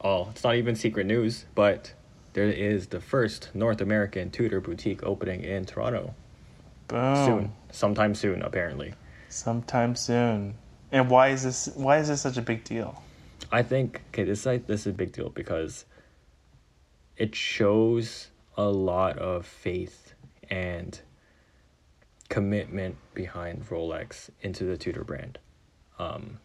Speaker 2: oh, it's not even secret news, but there is the first North American Tudor boutique opening in Toronto
Speaker 1: Boom.
Speaker 2: soon, sometime soon, apparently.
Speaker 1: Sometime soon. And why is this why is this such a big deal?
Speaker 2: I think okay, this like this is a big deal because it shows a lot of faith and commitment behind Rolex into the Tudor brand. Um,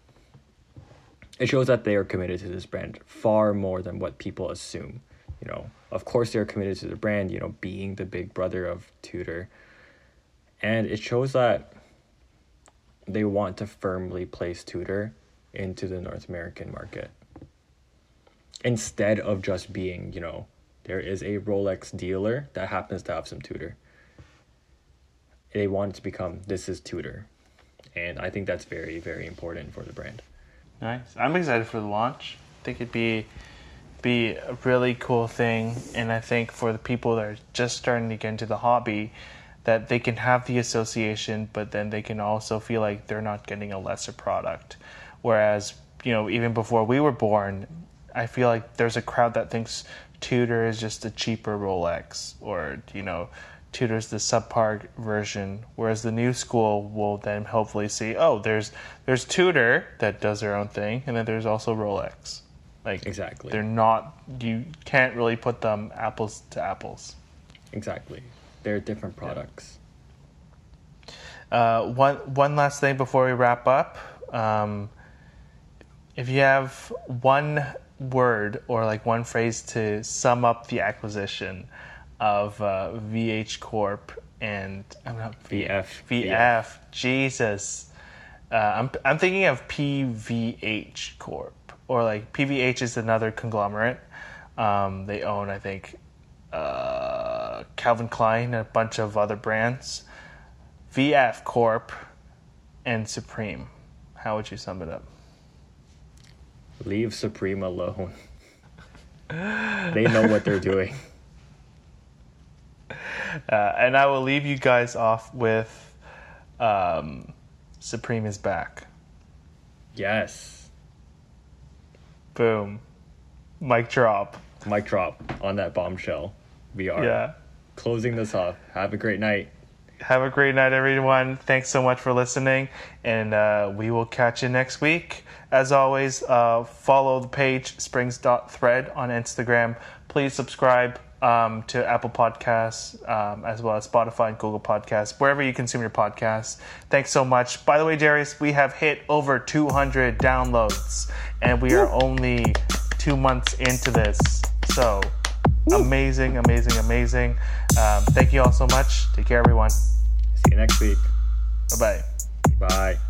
Speaker 2: it shows that they are committed to this brand far more than what people assume. You know, of course they're committed to the brand. You know, being the big brother of Tudor, and it shows that they want to firmly place Tudor into the North American market. Instead of just being, you know, there is a Rolex dealer that happens to have some Tudor. They want it to become this is Tudor. And I think that's very, very important for the brand.
Speaker 1: Nice. I'm excited for the launch. I think it'd be be a really cool thing and I think for the people that are just starting to get into the hobby that they can have the association but then they can also feel like they're not getting a lesser product. Whereas, you know, even before we were born, I feel like there's a crowd that thinks Tudor is just a cheaper Rolex or, you know, Tudor's the subpar version, whereas the new school will then hopefully see, oh, there's there's Tudor that does their own thing, and then there's also Rolex. Like
Speaker 2: Exactly.
Speaker 1: they're not you can't really put them apples to apples.
Speaker 2: Exactly. They're different products.
Speaker 1: Uh, one one last thing before we wrap up. Um, if you have one word or like one phrase to sum up the acquisition of uh, VH Corp and I'm not
Speaker 2: VF.
Speaker 1: VF, Jesus. Uh, I'm I'm thinking of PVH Corp or like PVH is another conglomerate. Um, they own I think uh, Calvin Klein and a bunch of other brands. VF Corp and Supreme. How would you sum it up?
Speaker 2: Leave Supreme alone. they know what they're doing.
Speaker 1: Uh, and I will leave you guys off with um, Supreme is back.
Speaker 2: Yes.
Speaker 1: Boom. Mic drop.
Speaker 2: Mic drop on that bombshell. We are
Speaker 1: Yeah.
Speaker 2: closing this off. Have a great night.
Speaker 1: Have a great night, everyone. Thanks so much for listening, and uh, we will catch you next week. As always, uh, follow the page springs.thread on Instagram. Please subscribe um, to Apple Podcasts um, as well as Spotify and Google Podcasts, wherever you consume your podcasts. Thanks so much. By the way, Darius, we have hit over 200 downloads, and we are only two months into this. So amazing, amazing, amazing. Um, thank you all so much. Take care, everyone.
Speaker 2: See you next week.
Speaker 1: Bye bye.
Speaker 2: Bye.